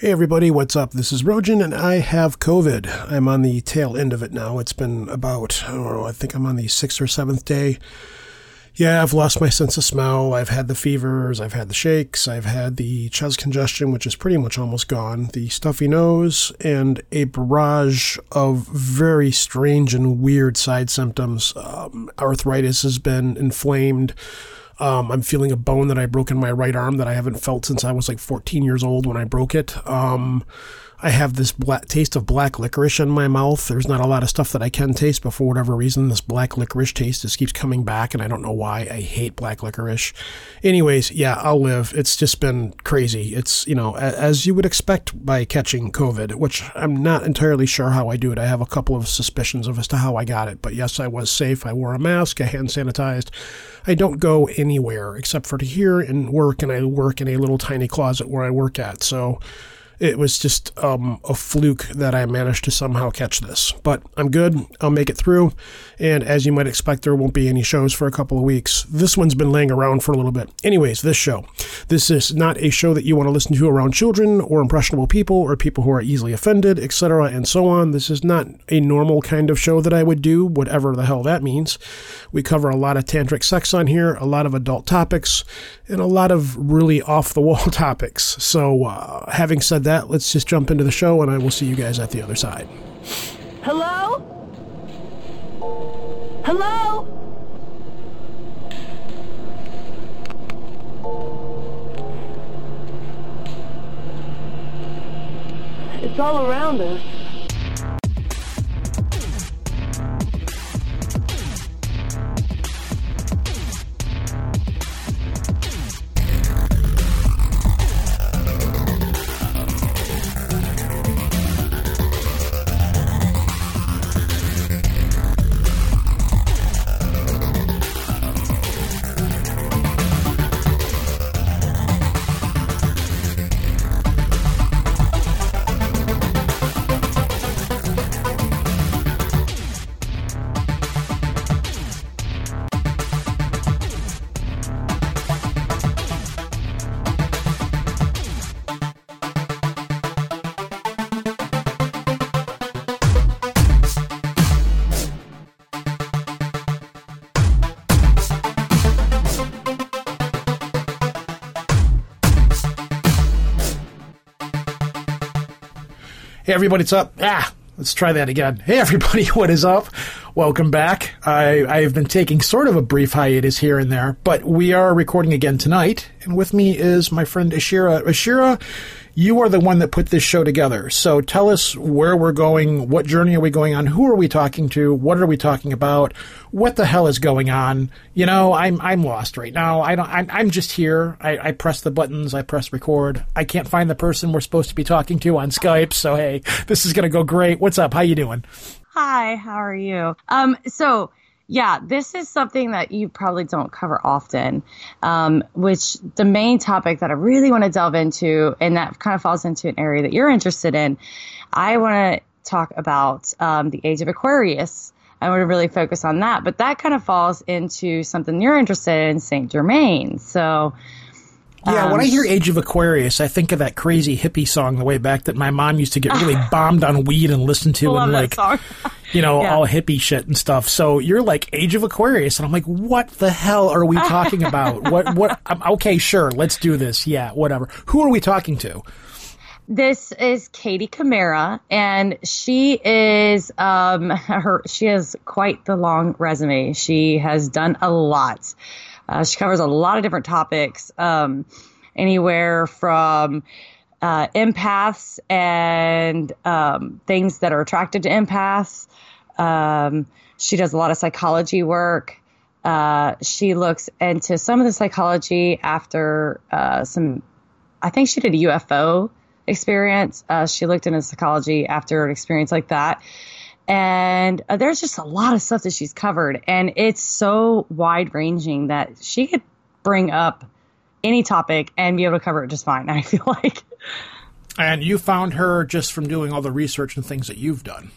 Hey everybody, what's up? This is Rojan and I have COVID. I'm on the tail end of it now. It's been about, I don't know, I think I'm on the sixth or seventh day. Yeah, I've lost my sense of smell. I've had the fevers. I've had the shakes. I've had the chest congestion, which is pretty much almost gone, the stuffy nose, and a barrage of very strange and weird side symptoms. Um, arthritis has been inflamed. Um, I'm feeling a bone that I broke in my right arm that I haven't felt since I was like 14 years old when I broke it. Um, I have this black, taste of black licorice in my mouth. There's not a lot of stuff that I can taste, but for whatever reason, this black licorice taste just keeps coming back, and I don't know why. I hate black licorice. Anyways, yeah, I'll live. It's just been crazy. It's, you know, as you would expect by catching COVID, which I'm not entirely sure how I do it. I have a couple of suspicions of as to how I got it, but yes, I was safe. I wore a mask, I hand sanitized. I don't go anywhere except for to here and work, and I work in a little tiny closet where I work at. So, it was just um, a fluke that I managed to somehow catch this. But I'm good. I'll make it through. And as you might expect, there won't be any shows for a couple of weeks. This one's been laying around for a little bit. Anyways, this show. This is not a show that you want to listen to around children or impressionable people or people who are easily offended, etc., and so on. This is not a normal kind of show that I would do, whatever the hell that means. We cover a lot of tantric sex on here, a lot of adult topics, and a lot of really off the wall topics. So, uh, having said that, let's just jump into the show and I will see you guys at the other side. Hello? Hello? It's all around us. Everybody, what's up? Ah, let's try that again. Hey, everybody, what is up? Welcome back. I, I have been taking sort of a brief hiatus here and there, but we are recording again tonight, and with me is my friend Ashira. Ashira, you are the one that put this show together. So tell us where we're going, what journey are we going on, who are we talking to, what are we talking about, what the hell is going on? You know, I'm I'm lost right now. I don't. I'm, I'm just here. I, I press the buttons. I press record. I can't find the person we're supposed to be talking to on Skype. So hey, this is gonna go great. What's up? How you doing? Hi. How are you? Um. So yeah, this is something that you probably don't cover often, um, which the main topic that I really want to delve into, and that kind of falls into an area that you're interested in. I want to talk about um, the age of Aquarius. I want to really focus on that, but that kind of falls into something you're interested in, Saint Germain. So, Yeah, um, when I hear Age of Aquarius, I think of that crazy hippie song the way back that my mom used to get really bombed on weed and listen to, and like you know Yeah. all hippie shit and stuff. So you're like Age of Aquarius, and I'm like, what the hell are we talking about? what what? I'm, okay, sure, let's do this. Yeah, whatever. Who are we talking to? This is Katie Camara, and she is um, her. She has quite the long resume. She has done a lot. Uh, she covers a lot of different topics, um, anywhere from uh, empaths and um, things that are attracted to empaths. Um, she does a lot of psychology work. Uh, she looks into some of the psychology after uh, some I think she did a UFO experience. Uh, she looked into psychology after an experience like that. And uh, there's just a lot of stuff that she's covered. And it's so wide ranging that she could bring up any topic and be able to cover it just fine, I feel like. And you found her just from doing all the research and things that you've done.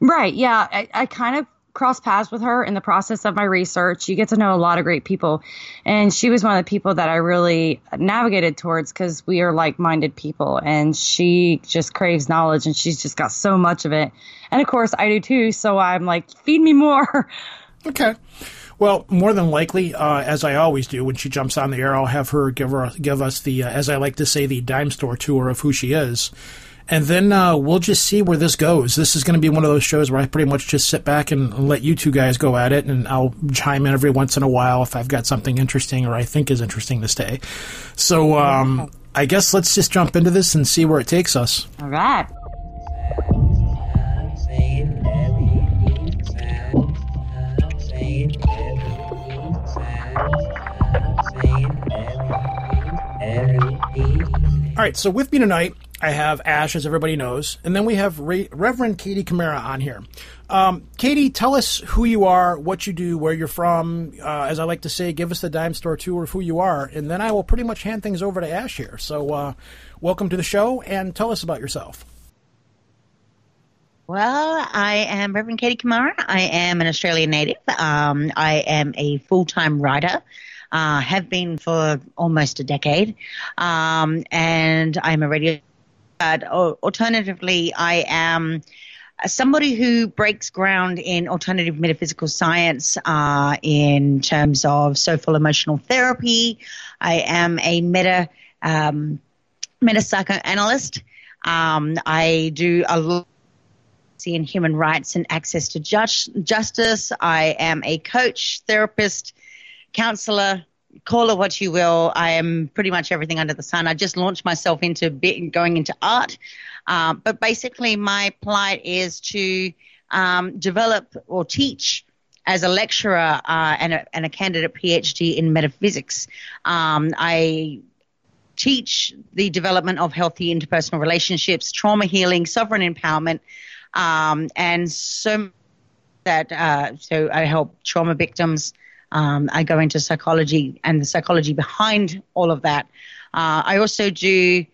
Right. Yeah. I, I kind of crossed paths with her in the process of my research. You get to know a lot of great people. And she was one of the people that I really navigated towards because we are like minded people. And she just craves knowledge and she's just got so much of it. And of course, I do too. So I'm like, feed me more. Okay. Well, more than likely, uh, as I always do, when she jumps on the air, I'll have her give her give us the, uh, as I like to say, the dime store tour of who she is, and then uh, we'll just see where this goes. This is going to be one of those shows where I pretty much just sit back and, let you two guys go at it, and I'll chime in every once in a while if I've got something interesting or I think is interesting to say. So um, I guess let's just jump into this and see where it takes us. All right. All right, so with me tonight, I have Ash, as everybody knows, and then we have Re- Reverend Katie Camara on here. Um, Katie, tell us who you are, what you do, where you're from. Uh, as I like to say, give us the dime store tour of who you are, and then I will pretty much hand things over to Ash here. So, uh, welcome to the show, and tell us about yourself. Well, I am Reverend Katie Kamara. I am an Australian native. Um, I am a full time writer uh, have been for almost a decade. Um, and I'm a radio. But alternatively, I am somebody who breaks ground in alternative metaphysical science uh, in terms of social emotional therapy. I am a meta um, meta psychoanalyst. Um, I do a lot in human rights and access to justice. I am a coach, therapist, counselor, call it what you will. I am pretty much everything under the sun. I just launched myself into going into art. Um, but basically, my plight is to um, develop or teach as a lecturer uh, and, a, and, a, candidate PhD in metaphysics. Um, I teach the development of healthy interpersonal relationships, trauma healing, sovereign empowerment, um, and so that uh, so I help trauma victims um, I go into psychology and the psychology behind all of that. Uh, I also do,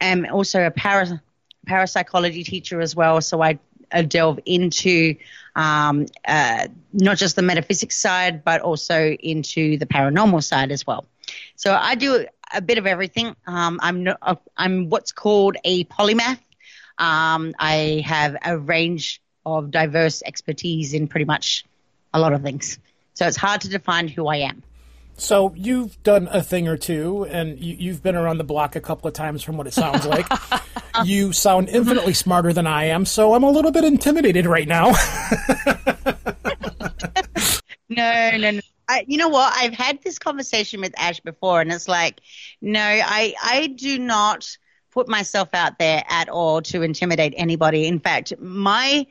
am also a para, parapsychology teacher as well. So I, I delve into um, uh, not just the metaphysics side, but also into the paranormal side as well. So I do a bit of everything. Um, I'm I'm what's called a polymath. Um, I have a range of diverse expertise in pretty much a lot of things. So it's hard to define who I am. So you've done a thing or two, and you, have been around the block a couple of times, from what it sounds like. you sound infinitely smarter than I am, so I'm a little bit intimidated right now. no, no, no. I, you know what? I've had this conversation with Ash before, and it's like, no, I, I do not put myself out there at all to intimidate anybody. In fact, my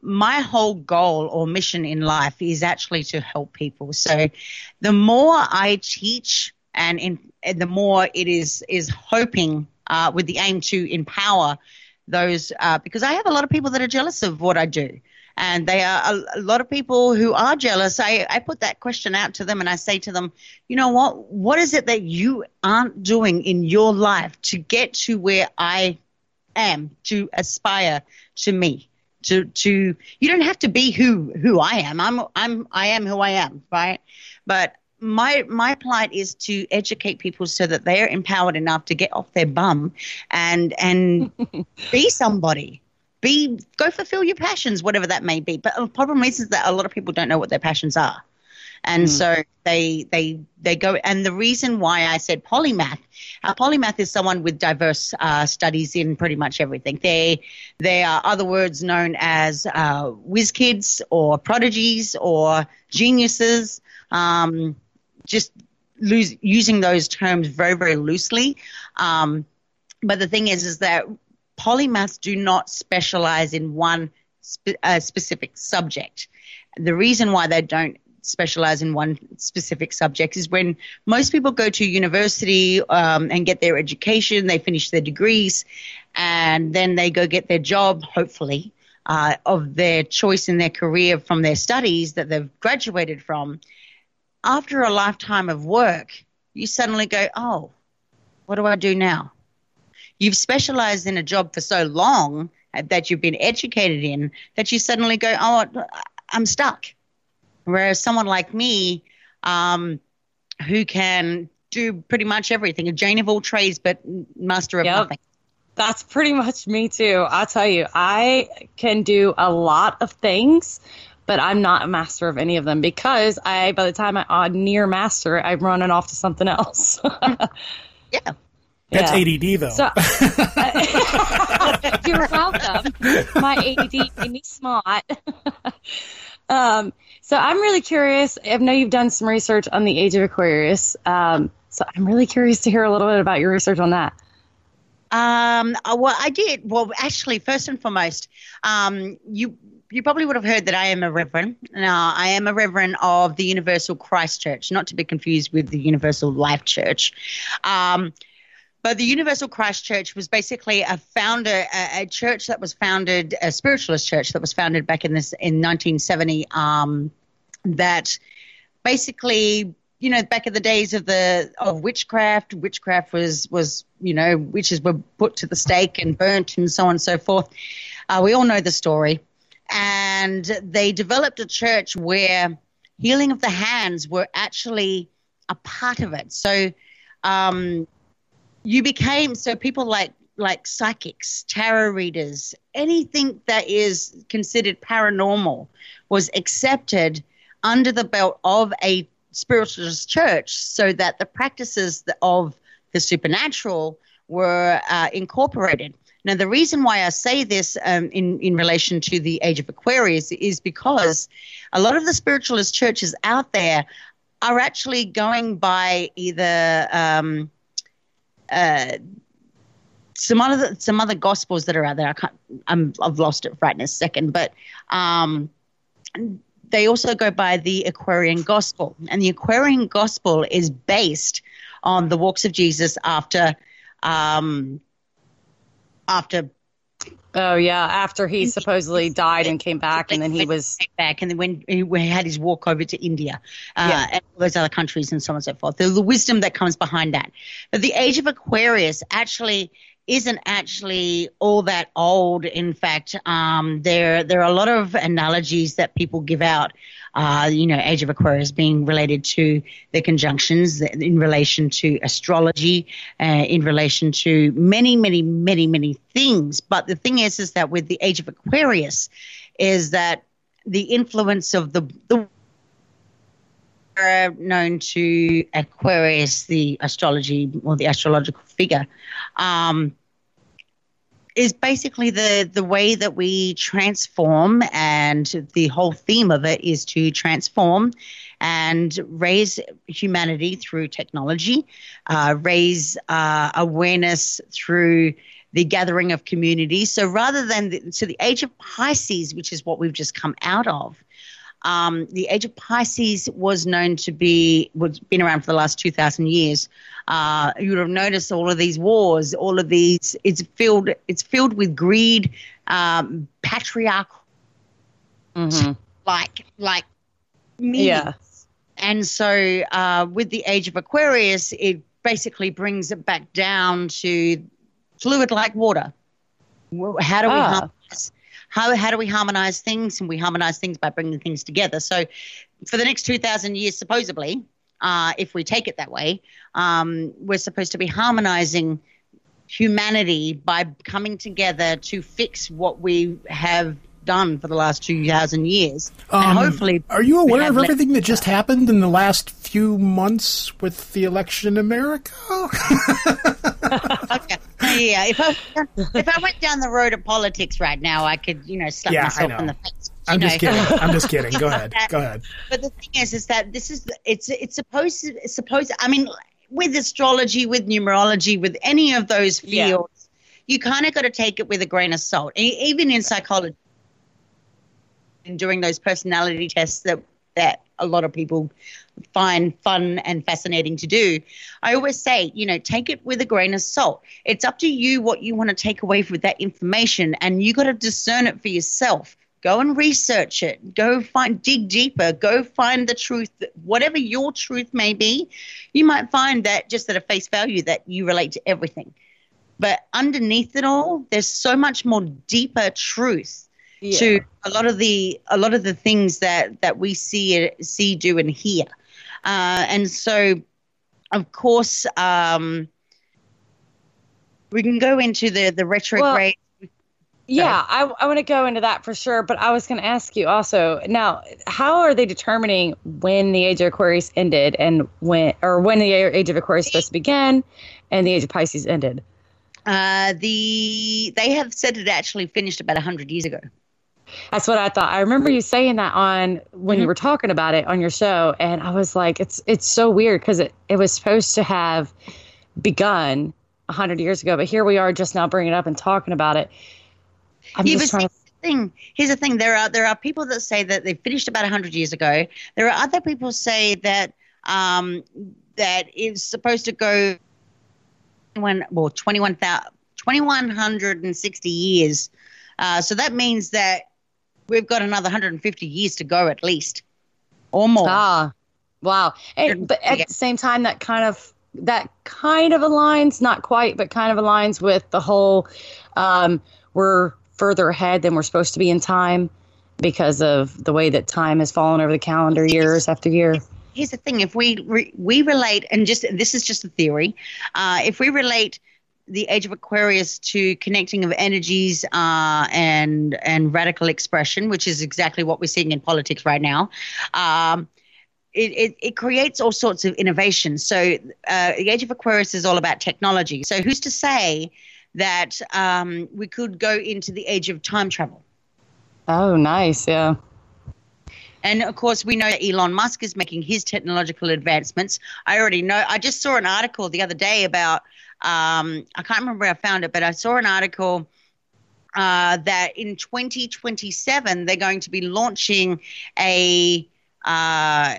my whole goal or mission in life is actually to help people. So the more I teach and, in, and the more it is is hoping uh, with the aim to empower those uh, because I have a lot of people that are jealous of what I do. And they are a, a lot of people who are jealous. I, I put that question out to them and I say to them, you know what? What is it that you aren't doing in your life to get to where I am, to aspire to me? To to you don't have to be who who I am. I'm I'm I am who I am, right? But my my plight is to educate people so that they are empowered enough to get off their bum and and be somebody. Be go fulfill your passions, whatever that may be. But the problem is, is that a lot of people don't know what their passions are and mm. so they they they go. And the reason why I said polymath, a polymath is someone with diverse uh, studies in pretty much everything. They they are other words known as uh, whiz kids or prodigies or geniuses. Um, just lose, using those terms very very loosely. Um, but the thing is, is that polymaths do not specialize in one spe- uh, specific subject. The reason why they don't specialize in one specific subject is when most people go to university um, and get their education, they finish their degrees, and then they go get their job, hopefully, uh, of their choice in their career from their studies that they've graduated from. After a lifetime of work, you suddenly go, oh, what do I do now? You've specialized in a job for so long that you've been educated in that you suddenly go, oh, I'm stuck. Whereas someone like me, um, who can do pretty much everything, a Jane of all trades, but master of Yep. nothing. That's pretty much me too. I'll tell you, I can do a lot of things, but I'm not a master of any of them because I, by the time I near master, I'm running off to something else. Yeah. That's Yeah. ADD though. So, you're welcome. My ADD made me smart. um, so I'm really curious. I know you've done some research on the Age of Aquarius. Um, so I'm really curious to hear a little bit about your research on that. Um, uh, well, I did. Well, actually, first and foremost, um, you you probably would have heard that I am a reverend. Now, I am a reverend of the Universal Christ Church, not to be confused with the Universal Life Church. Um, but the Universal Christ Church was basically a founder, a, a church that was founded, a spiritualist church that was founded back in this in 1970. Um, that basically you know back in the days of the of witchcraft witchcraft was was you know witches were put to the stake and burnt and so on and so forth uh, we all know the story and they developed a church where healing of the hands were actually a part of it so um, you became so people like like psychics tarot readers anything that is considered paranormal was accepted under the belt of a spiritualist church so that the practices of the supernatural were uh, incorporated. Now, the reason why I say this um, in, in relation to the age of Aquarius is because a lot of the spiritualist churches out there are actually going by either um, uh, some other some other gospels that are out there. I can't. I'm, I've lost it right in a second, but um, they also go by the Aquarian Gospel, and the Aquarian Gospel is based on the walks of Jesus after um, after Oh yeah, after he supposedly died and came back, and then he was back, and then when he had his walk over to India uh, Yeah. and all those other countries and so on and so forth. The, the wisdom that comes behind that. But the age of Aquarius actually isn't actually all that old. In fact, um, there there are a lot of analogies that people give out. Uh, you know, age of Aquarius being related to the conjunctions in relation to astrology, uh, in relation to many, many, many, many things. But the thing is, is that with the age of Aquarius, is that the influence of the the are known to Aquarius, the astrology or the astrological figure, um, is basically the the way that we transform, and the whole theme of it is to transform and raise humanity through technology, uh, raise uh, awareness through the gathering of communities. So rather than the, so the age of Pisces, which is what we've just come out of, um, the age of Pisces was known to be was been around for the last two thousand years. Uh, you would have noticed all of these wars, all of these. It's filled. It's filled with greed, um, patriarchal, Mhm. like like yeah, And so, uh, with the age of Aquarius, it basically brings it back down to fluid like water. How do we Ah. How, how do we harmonize things? And we harmonize things by bringing things together. So, for the next 2,000 years, supposedly, uh, if we take it that way, um, we're supposed to be harmonizing humanity by coming together to fix what we have done for the last 2,000 years. Um, and hopefully, Are you aware of everything that just happened in the last few months with the election in America? okay. Yeah, if I if I went down the road of politics right now, I could you know slap Yeah, I myself know. in the face. you I'm just kidding. I'm just kidding. Go ahead. Go ahead. But the thing is, is that this is it's it's supposed to, it's supposed. I mean, with astrology, with numerology, with any of those Yeah. fields, you kind of got to take it with a grain of salt. E- even in psychology, and doing those personality tests that that a lot of people find fun and fascinating to do. I always say, you know, take it with a grain of salt. It's up to you what you want to take away from that information, and you got to discern it for yourself. Go and research it. Go find, dig deeper. Go find the truth. Whatever your truth may be, you might find that just at a face value that you relate to everything. But underneath it all, there's so much more deeper truth Yeah. to a lot of the a lot of the things that that we see see do and hear uh, and so of course um, we can go into the the retrograde Yeah, I, I want to go into that for sure. But I was going to ask you also now, how are they determining when the age of Aquarius ended and when, or when the age of Aquarius supposed to begin and the age of Pisces ended? uh, the they have said it actually finished about 100 years ago That's what I thought. I remember you saying that on when you were talking about it on your show, and I was like, it's it's so weird because it, it was supposed to have begun hundred years ago, but here we are just now bringing it up and talking about it. I'm Yeah, just trying to. here's the thing. Here's the thing. There are there are people that say that they finished about hundred years ago. There are other people say that um, that it's supposed to go when well 21,000 2160 years. Uh, so that means that we've got another 150 years to go at least, or more. Ah, wow. And, but at the same time, that kind of that kind of aligns, not quite, but kind of aligns with the whole. Um, we're further ahead than we're supposed to be in time because of the way that time has fallen over the calendar years after year. here's the thing if we re- we relate and just this is just a theory uh, if we relate the age of aquarius to connecting of energies uh, and and radical expression which is exactly what we're seeing in politics right now um, it, it, it creates all sorts of innovation so uh, the age of aquarius is all about technology so who's to say that um, we could go into the age of time travel Oh, nice. Yeah. And of course, we know that Elon Musk is making his technological advancements. I already know. I just saw an article the other day about, um, I can't remember where I found it, but I saw an article uh, that in 2027 they're going to be launching a uh,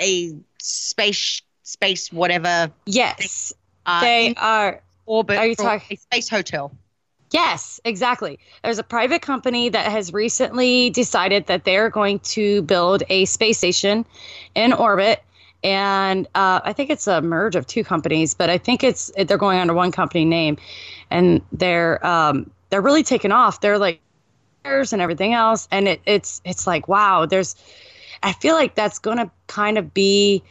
a space space whatever Yes, uh, they are. orbit are you for talk- a space hotel. Yes, exactly. There's a private company that has recently decided that they're going to build a space station in orbit. And uh, I think it's a merge of two companies, but I think it's they're going under one company name, and they're um, they're really taking off. They're like and everything else, and it, it's it's like wow. There's, I feel like that's going to kind of be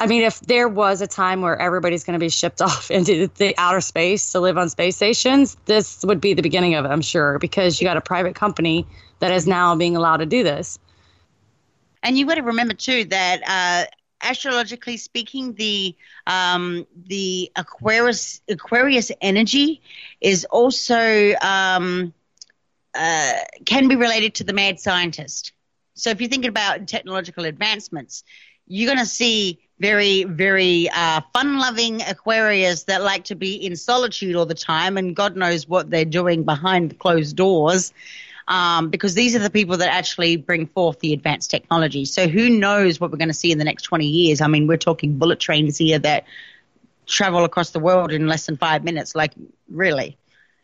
I mean, if there was a time where everybody's going to be shipped off into the outer space to live on space stations, this would be the beginning of it, I'm sure, because you got a private company that is now being allowed to do this. And you got to remember too that uh, astrologically speaking, the um, the Aquarius Aquarius energy is also um, uh, can be related to the mad scientist. So if you're thinking about technological advancements, you're going to see very, very uh, fun-loving Aquarius that like to be in solitude all the time, and God knows what they're doing behind closed doors um, because these are the people that actually bring forth the advanced technology. So who knows what we're going to see in the next 20 years? I mean, we're talking bullet trains here that travel across the world in less than five minutes. Like, really?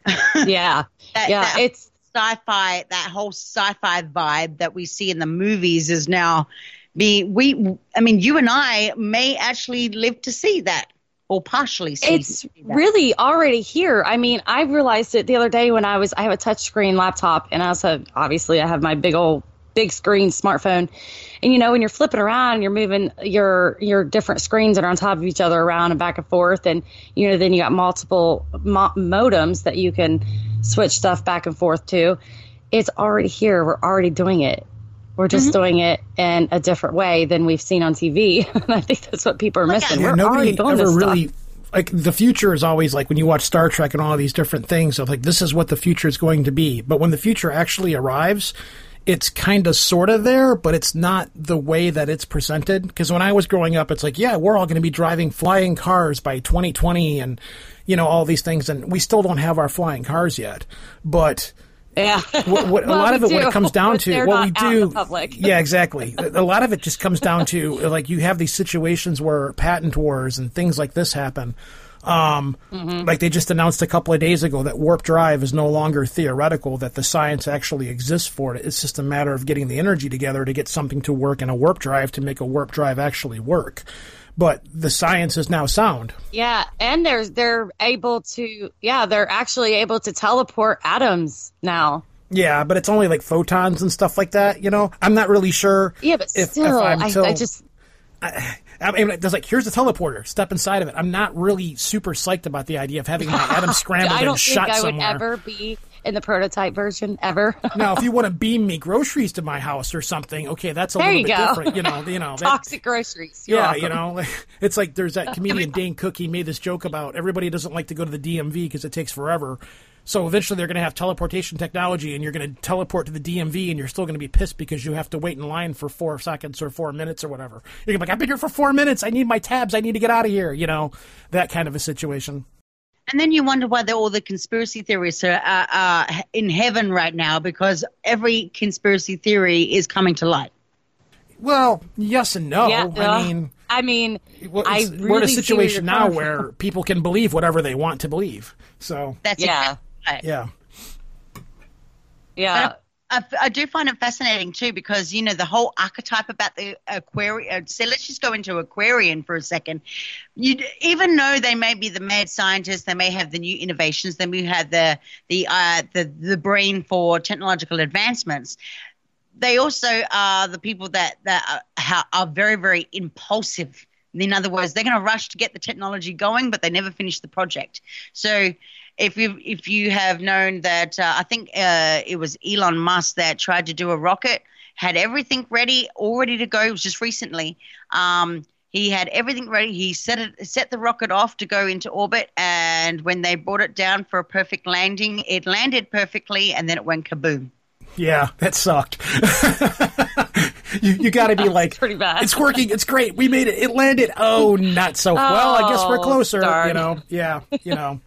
Yeah. That, Yeah. that It's, sci-fi, that whole sci-fi vibe that we see in the movies is now be we. I mean, you and I may actually live to see that or partially see. it's see really already here. I mean, I realized it the other day when I was, I have a touchscreen laptop and I also, obviously, I have my big old, big screen smartphone. And you know, when you're flipping around, and you're moving your your different screens that are on top of each other around and back and forth, and you know, then you got multiple mo- modems that you can switch stuff back and forth to. It's already here. We're already doing it. We're just doing it in a different way than we've seen on TV. and I think that's what people are missing. Yeah, We're already nobody doing ever this really stuff. like the future is always like when you watch Star Trek and all these different things of like this is what the future is going to be. But when the future actually arrives, it's kind of sort of there, but it's not the way that it's presented. Because when I was growing up, it's like, yeah, we're all going to be driving flying cars by 2020 and, you know, all these things. And we still don't have our flying cars yet. But Yeah. what, what, a lot of it, what it comes down to, what we not out in do, yeah, exactly. A lot of it just comes down to like you have these situations where patent wars and things like this happen. Um, Mm-hmm. Like they just announced a couple of days ago that warp drive is no longer theoretical; that the science actually exists for it. It's just a matter of getting the energy together to get something to work in a warp drive to make a warp drive actually work. But the science is now sound. Yeah, and they're they're able to yeah, they're actually able to teleport atoms now. Yeah, but it's only like photons and stuff like that. You know, I'm not really sure. Yeah, but if, still, if I'm till- I just I mean, there's like here's the teleporter. Step inside of it. I'm not really super psyched about the idea of having my atom scrambled I don't and think shot I would somewhere. ever be in the prototype version ever. Now, if you want to beam me groceries to my house or something, okay, that's a There little bit go. different. You know, you know. that- Toxic groceries. You're yeah, welcome. you know, it's like there's that comedian Dane Cook. He made this joke about everybody doesn't like to go to the DMV because it takes forever. So eventually they're going to have teleportation technology, and you're going to teleport to the DMV, and you're still going to be pissed because you have to wait in line for four seconds or four minutes or whatever. You're gonna be like, I've been here for four minutes. I need my tabs. I need to get out of here. You know, that kind of a situation. And then you wonder why all the conspiracy theorists are, are, are in heaven right now because every conspiracy theory is coming to light. Well, yes and no. Yeah, I uh, mean, I mean, well, I really we're in a situation now coming where people can believe whatever they want to believe. So, That's Yeah. exactly right. yeah. yeah, I, I do find it fascinating too because you know the whole archetype about the Aquarian. So let's just go into Aquarian for a second. You even though they may be the mad scientists, they may have the new innovations, they may have the the uh, the the brain for technological advancements. They also are the people that that are, are very very impulsive. In other words, they're going to rush to get the technology going, but they never finish the project. So if you if you have known that uh, I think uh, it was Elon Musk that tried to do a rocket, had everything ready, all ready to go. It was just recently. Um, he had everything ready. He set it set the rocket off to go into orbit, and when they brought it down for a perfect landing, it landed perfectly, and then it went kaboom. Yeah, that sucked. you you got to be like, pretty bad. It's working. It's great. We made it. It landed. Oh, not so well. I guess we're Oh, closer. darn. You know. Yeah. You know.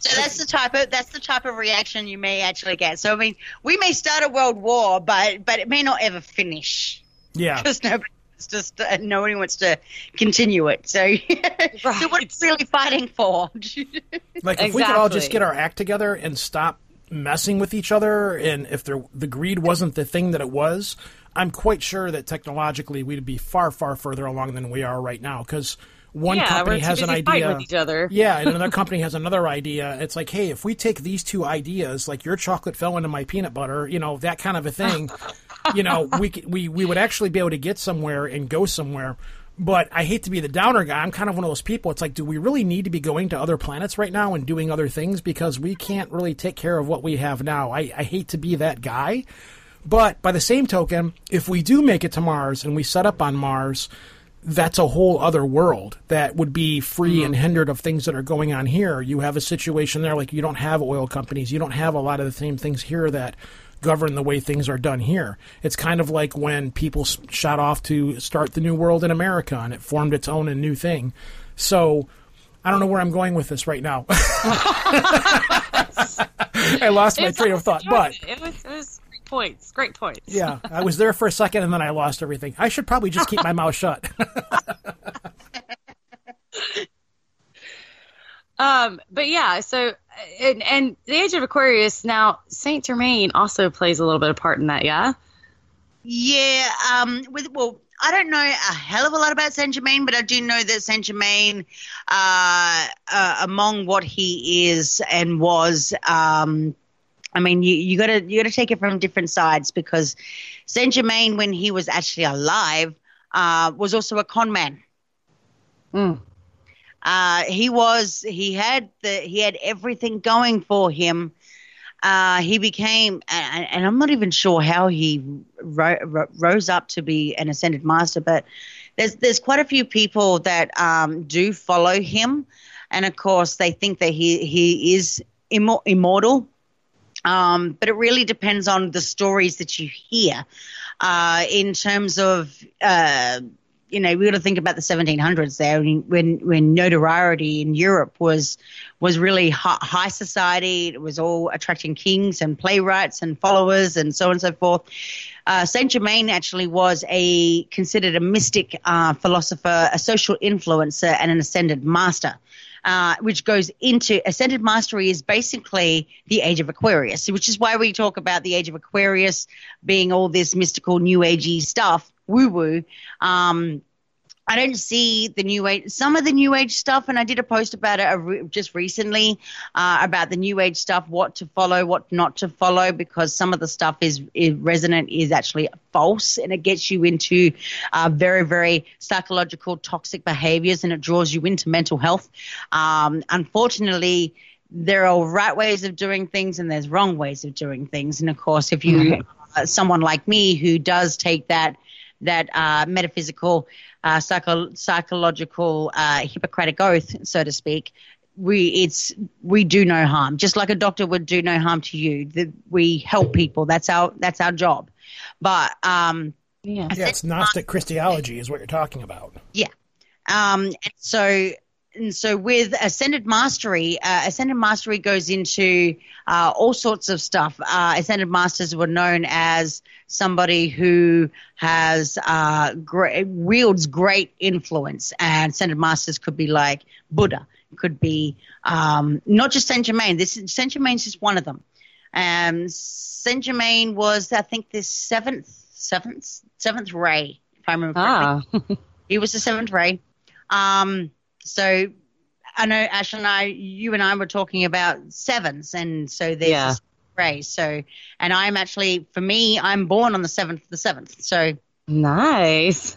So that's the type of that's the type of reaction you may actually get. So I mean, we may start a world war, but but it may not ever finish. Yeah. because nobody wants just uh, nobody wants to continue it. So, so what are we really fighting for? Like if we could all just get our act together and stop messing with each other, and if there, the greed wasn't the thing that it was, I'm quite sure that technologically we'd be far far further along than we are right now because. One Yeah, company has an idea. with each other. Yeah, and another company has another idea. It's like, hey, if we take these two ideas, like your chocolate fell into my peanut butter, you know, that kind of a thing, you know, we we we would actually be able to get somewhere and go somewhere. But I hate to be the downer guy. I'm kind of one of those people. It's like, do we really need to be going to other planets right now and doing other things because we can't really take care of what we have now? I, I hate to be that guy. But by the same token, if we do make it to Mars and we set up on Mars, that's a whole other world that would be free mm-hmm. and hindered of things that are going on here. You have a situation there like you don't have oil companies, you don't have a lot of the same things here that govern the way things are done here. It's kind of like when people shot off to start the new world in America and it formed its own and new thing. So I don't know where I'm going with this right now. I lost my train of thought, but it was, it was points. Great points. yeah, I was there for a second and then I lost everything. I should probably just keep my mouth shut. Um, but yeah, so and, and the Age of Aquarius now Saint Germain also plays a little bit of part in that. Yeah. yeah, um, with well, I don't know a hell of a lot about Saint Germain, but I do know that Saint Germain, uh, uh, among what he is and was, um, I mean, you, you gotta you gotta take it from different sides because Saint Germain, when he was actually alive, uh, was also a con man. Mm. Uh, he was he had the he had everything going for him. Uh, he became, and, and I'm not even sure how he ro- ro- rose up to be an ascended master, but there's there's quite a few people that um, do follow him, and of course they think that he he is immortal. Um, but it really depends on the stories that you hear. Uh, in terms of uh, you know, we got to think about the 1700s there when when notoriety in Europe was was really high, society. It was all attracting kings and playwrights and followers and so on and so forth. Uh, Saint Germain actually was a considered a mystic uh, philosopher, a social influencer, and an ascended master. Uh, which goes into ascended mastery is basically the age of Aquarius, which is why we talk about the age of Aquarius being all this mystical, new agey stuff, woo woo. Um, I don't see the new age, some of the new age stuff, and I did a post about it uh, just recently uh, about the new age stuff, what to follow, what not to follow, because some of the stuff is, is resonant, is actually false, and it gets you into uh, very, very psychological, toxic behaviors, and it draws you into mental health. Um, unfortunately, there are right ways of doing things and there's wrong ways of doing things. And of course, if you, uh, someone like me who does take that that uh, metaphysical, uh, psycho- psychological, uh, Hippocratic oath, so to speak. We it's we do no harm, just like a doctor would do no harm to you. The, we help people. That's our that's our job. But um, yeah, yeah it's Gnostic Christology is what you're talking about. Yeah. Um, and so and so with ascended mastery uh, ascended mastery goes into uh, all sorts of stuff. Uh, ascended masters were known as somebody who has uh, great, wields great influence. And ascended masters could be like buddha could be um, not just saint germain. This saint germain's just one of them. Um, saint germain was i think the seventh seventh seventh ray if i remember ah. correctly he was the seventh ray. Um, so I know Ash and I, you and I were talking about sevens, and so there's yeah. Ray. So, and I'm actually, for me, I'm born on the seventh, the seventh. So nice.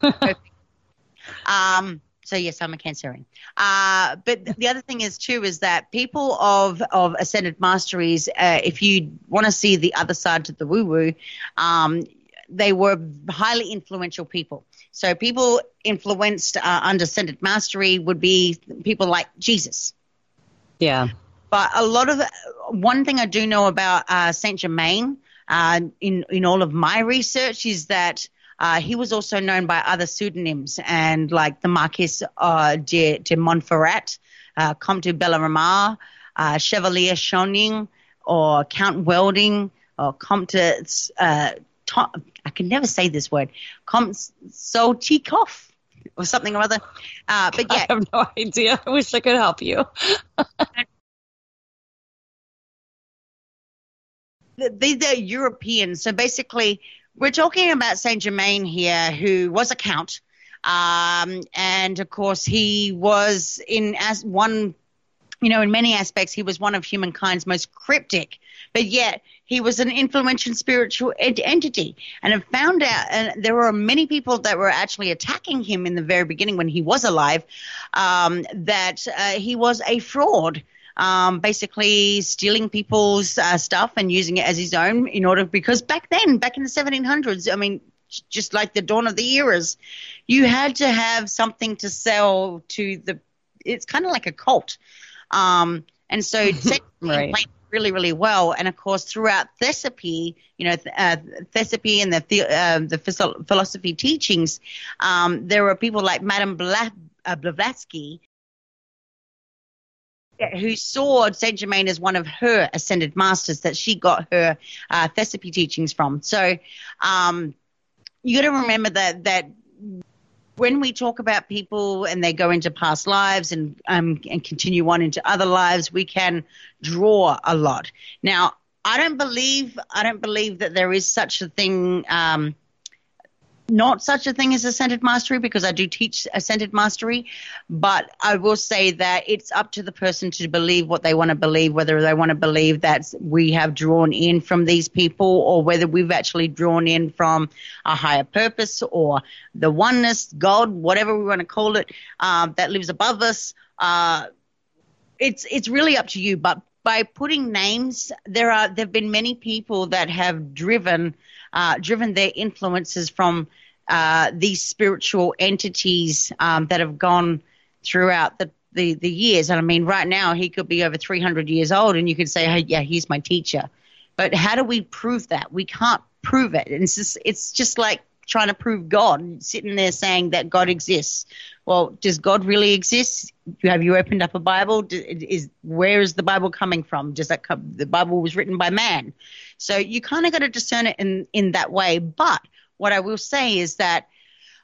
um. So yes, I'm a Cancerian. Uh, but the other thing is too is that people of of ascended masteries, uh, if you want to see the other side to the woo woo, um, they were highly influential people. So people influenced uh, under ascended mastery would be people like Jesus. Yeah. But a lot of one thing I do know about uh, Saint Germain uh, in in all of my research is that uh, he was also known by other pseudonyms and like the Marquis uh, de, de Montferrat, uh, Comte de Bellarmine, uh, Chevalier Schoening, or Count Welding, or Comte uh, Tom, I can never say this word, Komsolchikov or something or other. Uh, but yeah. I have no idea. I wish I could help you. These are Europeans. So basically, we're talking about Saint Germain here, who was a count. Um, and of course, he was in as one you know, in many aspects, he was one of humankind's most cryptic, but yet he was an influential spiritual ed- entity. And have found out, and there were many people that were actually attacking him in the very beginning when he was alive, um, that uh, he was a fraud. Um, basically stealing people's uh, stuff and using it as his own in order because back then back in the 1700s i mean just like the dawn of the eras you had to have something to sell to the it's kind of like a cult um, and so right. really, really well. And of course, throughout Theosophy, you know, uh, and the the, uh, the philosophy teachings, um, there were people like Madame uh, Blavatsky who saw Saint Germain as one of her ascended masters that she got her uh, teachings from. So um, you got to remember that that when we talk about people and they go into past lives and um, and continue on into other lives, we can draw a lot. Now, I don't believe I don't believe that there is such a thing. Um, not such a thing as ascended mastery because I do teach ascended mastery, but I will say that it's up to the person to believe what they want to believe, whether they want to believe that we have drawn in from these people or whether we've actually drawn in from a higher purpose or the oneness, God, whatever we want to call it, um, that lives above us. Uh, it's it's really up to you, but by putting names, there are there have been many people that have driven uh, driven their influences from uh, these spiritual entities um, that have gone throughout the, the, the years. And I mean, right now he could be over 300 years old, and you could say, hey, yeah, he's my teacher. But how do we prove that? We can't prove it. And it's just, it's just like trying to prove God, sitting there saying that God exists. Well, does God really exist? Have you opened up a Bible? Is where is the Bible coming from? Does that come, the Bible was written by man? So you kind of got to discern it in in that way. But what I will say is that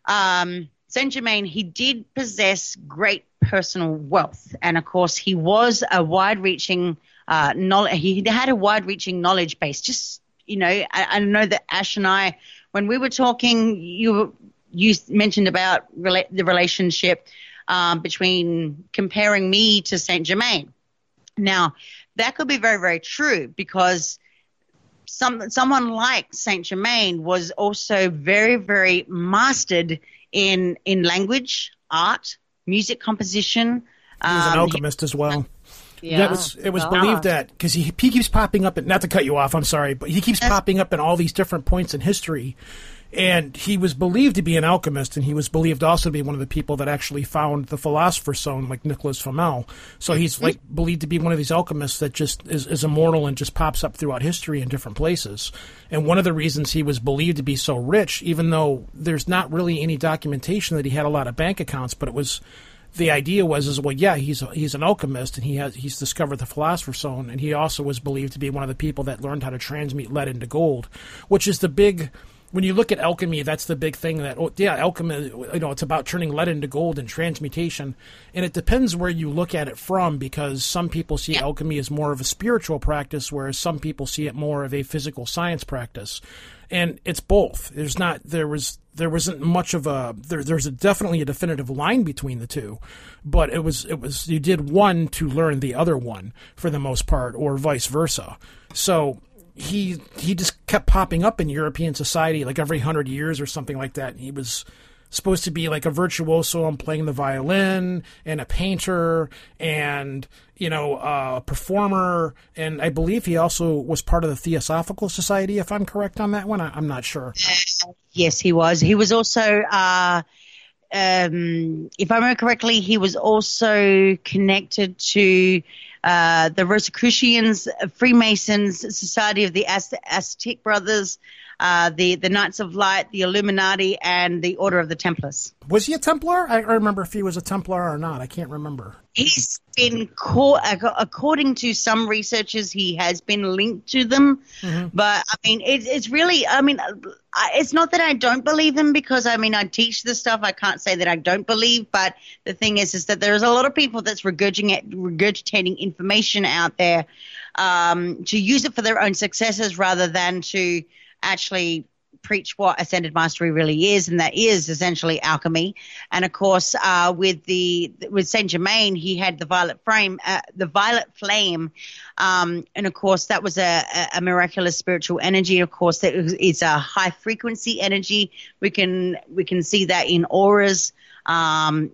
um, Saint Germain he did possess great personal wealth, and of course he was a wide-reaching uh, knowledge. He had a wide-reaching knowledge base. Just you know, I, I know that Ash and I when we were talking, you you mentioned about rela- the relationship um, between comparing me to Saint Germain. Now, that could be very, very true because some someone like Saint Germain was also very, very mastered in in language, art, music composition. He was an Um, alchemist as well. Yeah. It was it was believed uh-huh. that because he he keeps popping up. In, not to cut you off, I'm sorry, but he keeps uh, popping up in all these different points in history. And he was believed to be an alchemist, and he was believed also to be one of the people that actually found the philosopher's stone, like Nicholas Flamel. So he's mm-hmm. like believed to be one of these alchemists that just is, is immortal and just pops up throughout history in different places. And one of the reasons he was believed to be so rich, even though there's not really any documentation that he had a lot of bank accounts, but it was the idea was is well yeah he's he's an alchemist and he has he's discovered the philosopher's stone and he also was believed to be one of the people that learned how to transmute lead into gold which is the big when you look at alchemy that's the big thing that oh, yeah alchemy you know it's about turning lead into gold and transmutation. And it depends where you look at it from because some people see alchemy as more of a spiritual practice whereas some people see it more of a physical science practice and it's both. There's not there was there wasn't much of a there, there's a definitely a definitive line between the two, but it was it was you did one to learn the other one for the most part, or vice versa. So he he just kept popping up in European society like every hundred years or something like that. And He was supposed to be like a virtuoso on playing the violin and a painter and you know a performer. And i believe he also was part of the theosophical society if i'm correct on that one. I, i'm not sure. Yes, he was. He was also, uh, um, if I remember correctly, he was also connected to uh, the Rosicrucians, Freemasons, Society of the Asiatic Brothers, uh, the the Knights of Light, the Illuminati, and the Order of the Templars. was he a templar i don't remember if he was a templar or not i can't remember He's been caught, according to some researchers, he has been linked to them. But I mean, it, it's really, I mean, it's not that I don't believe them because I mean, I teach this stuff. I can't say that I don't believe. But the thing is, is that there's a lot of people that's regurgitating, regurgitating information out there um, to use it for their own successes rather than to actually preach what ascended mastery really is, and that is essentially alchemy. And of course, uh, with the with Saint Germain, he had the violet flame, uh, the violet flame, um, and of course that was a, a- a miraculous spiritual energy. Of course, that is a high frequency energy. We can we can see that in auras. Um,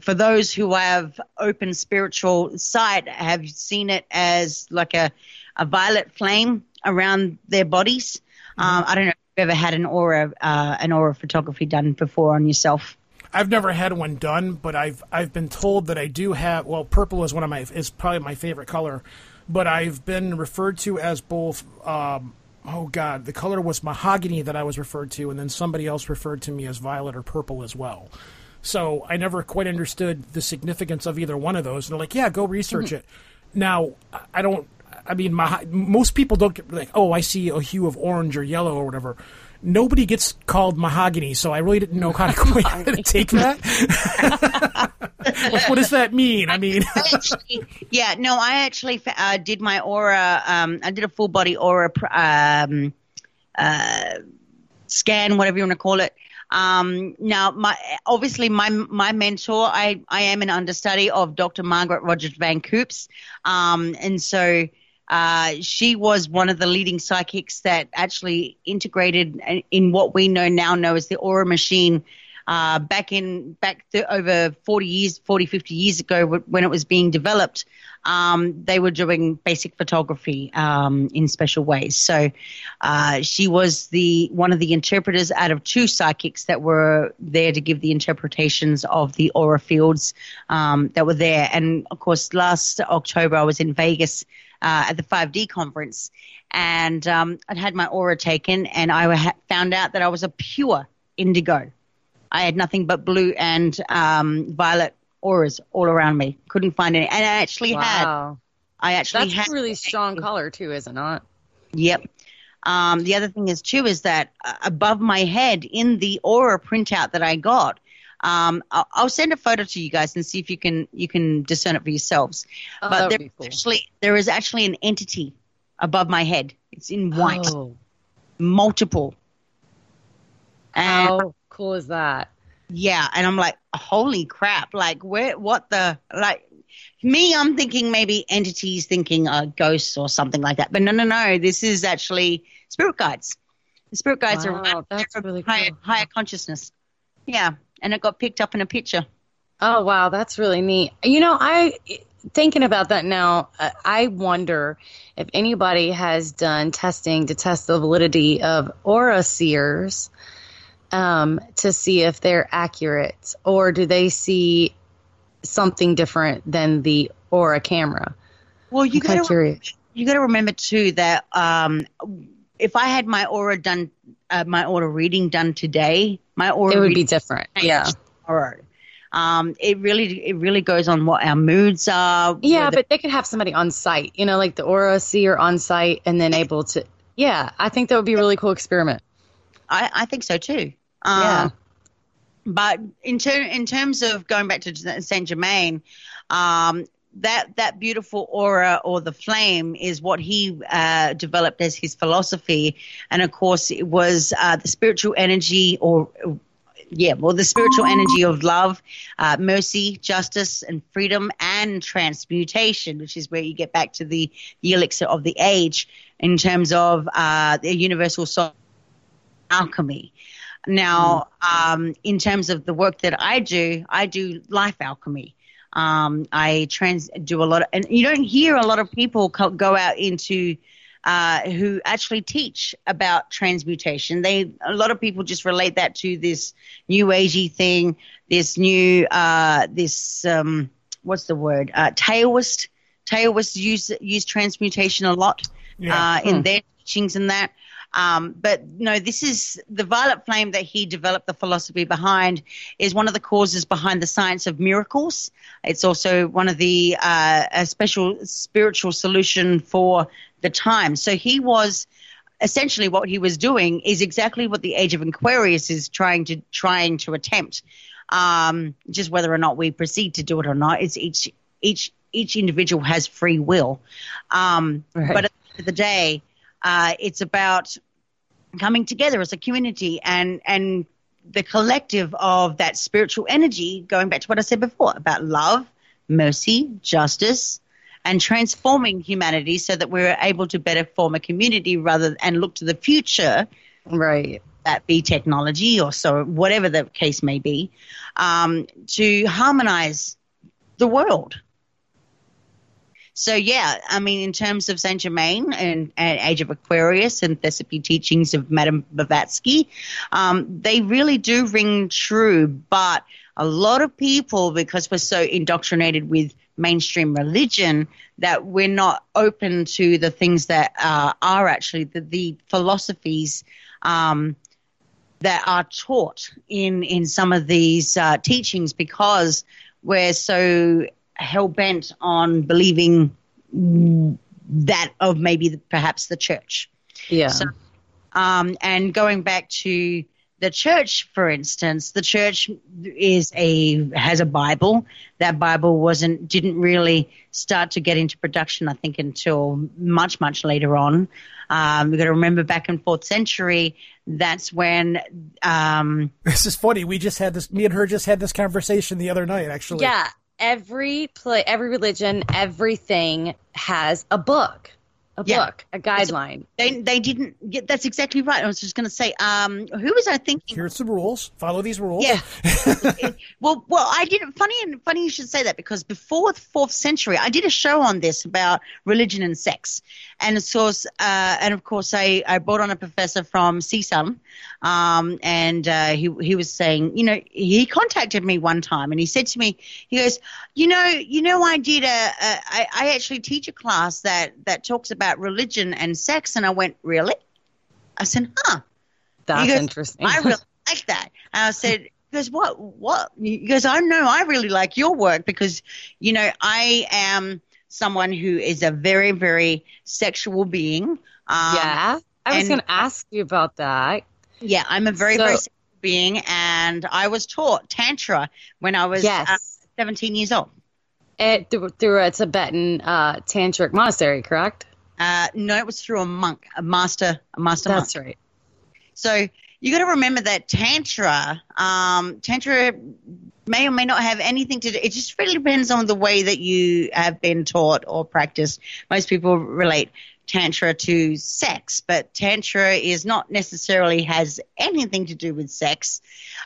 for those who have open spiritual sight, have seen it as like a, a violet flame around their bodies. Um, I don't know if you've ever had an aura, uh, an aura photography done before on yourself. I've never had one done, but I've I've been told that I do have. Well, purple is one of my is probably my favorite color, but I've been referred to as both. Um, oh God, the color was mahogany that I was referred to, and then somebody else referred to me as violet or purple as well. So I never quite understood the significance of either one of those. And they're like, yeah, go research it. Now I don't. I mean, my, most people don't get like, oh, I see a hue of orange or yellow or whatever. Nobody gets called mahogany, so I really didn't know how to, quite how to take that. what does that mean? I mean, Actually, yeah, no, I actually uh, did my aura. Um, I did a full body aura um, uh, scan, whatever you want to call it. Um, now, my obviously my my mentor, I I am an understudy of Dr. Margaret Rogers Van Coops, um, and so. Uh, she was one of the leading psychics that actually integrated in- in what we know now know as the aura machine uh, back in back th- over 40 years 40 50 years ago when it was being developed um, they were doing basic photography um, in special ways so uh, she was the one of the interpreters out of two psychics that were there to give the interpretations of the aura fields um, that were there and of course last october i was in vegas uh, at the 5D conference, and um, I'd had my aura taken, and I ha- found out that I was a pure indigo. I had nothing but blue and um, violet auras all around me. Couldn't find any, and I actually had. I actually That's had. a really strong color too, is it not? Yep. Um, the other thing is too is that uh, above my head in the aura printout that I got, um, I'll, I'll send a photo to you guys and see if you can you can discern it for yourselves. Oh, but there cool. actually there is actually an entity above my head. It's in white, Oh. multiple. And How cool is that? yeah, and I'm like, holy crap! Like, where? What the? Like, me, I'm thinking maybe entities, thinking uh, ghosts or something like that. But no, no, no. This is actually spirit guides. The spirit guides Wow, are that's really higher, cool. higher consciousness. Yeah, and it got picked up in a picture. Oh wow, that's really neat. You know, I thinking about that now. uh, I wonder if anybody has done testing to test the validity of aura seers um, to see if they're accurate, or do they see something different than the aura camera? Well, you got to you got to remember too that um, if I had my aura done, uh, my aura reading done today, my aura It would be different. Yeah. tomorrow. Um, it really it really goes on what our moods are. Yeah, but they could have somebody on site, you know, like the aura seer on site, and then able to. Yeah, I think that would be a really cool experiment. I, I think so too. Um, Yeah. But in ter- in terms of going back to Saint Germain, um, that that beautiful aura or the flame is what he uh, developed as his philosophy, and of course it was uh, the spiritual energy or. Yeah, well, the spiritual energy of love, uh, mercy, justice, and freedom, and transmutation, which is where you get back to the, the elixir of the age in terms of uh, the universal soul alchemy. Now, um, in terms of the work that I do, I do life alchemy. Um, I trans do a lot, of, and you don't hear a lot of people co- go out into uh, who actually teach about transmutation. They a lot of people just relate that to this new agey thing, this new uh, this um, what's the word uh, Taoist. Taoists use use transmutation a lot Yeah. uh, in their teachings and that. Um, but no, this is the violet flame that he developed the philosophy behind is one of the causes behind the science of miracles. It's also one of the uh, a special spiritual solution for the time. So he was essentially what he was doing is exactly what the age of Aquarius is trying to trying to attempt. Um, just whether or not we proceed to do it or not, it's each each each individual has free will. Um, Right. But at the end of the day, uh, it's about coming together as a community and and the collective of that spiritual energy. Going back to what I said before about love, mercy, justice, and transforming humanity so that we're able to better form a community rather and look to the future Right. that be technology or so whatever the case may be um, to harmonize the world so yeah i mean in terms of saint germain and, and age of aquarius and thespian teachings of madame blavatsky um, they really do ring true but a lot of people because we're so indoctrinated with mainstream religion that we're not open to the things that uh, are actually the, the philosophies um, that are taught in in some of these uh, teachings because we're so hell bent on believing that of maybe the, perhaps the church. Yeah. So- Um, and going back to the church, for instance, the church is a has a Bible. That Bible wasn't didn't really start to get into production, I think, until much much later on. Um, we've got to remember back in fourth century. That's when um, This is funny. We just had this. Me and her just had this conversation the other night. Actually, Yeah, every play, every religion, everything has a book, a Yeah. book, a guideline. they they didn't. Yeah, that's exactly right. I was just going to say, um, who was I thinking? Here's the rules. Follow these rules. Yeah. well, well, I did. Funny and funny you should say that because before the fourth century, I did a show on this about religion and sex, and of course, uh, and of course, I, I brought on a professor from CSUN, um, and uh, he he was saying, you know, he contacted me one time, and he said to me, he goes, you know, you know, I did a, a I, I actually teach a class that that talks about religion and sex, and I went, really? I said, huh. That's goes, interesting. I really like that. And I said, he goes, what, what? He goes, I know I really like your work because, you know, I am someone who is a very, very sexual being. Um, yeah, I was going to ask you about that. Yeah, I'm a very, So- very sexual being. And I was taught Tantra when I was Yes. uh, 17 years old. It, through, through a Tibetan uh, tantric monastery, correct? Uh, no, it was through a monk, a master, a master monk. That's right. So you got to remember that tantra, um, tantra may or may not have anything to do. It just really depends on the way that you have been taught or practiced. Most people relate tantra to sex, but tantra is not necessarily has anything to do with sex.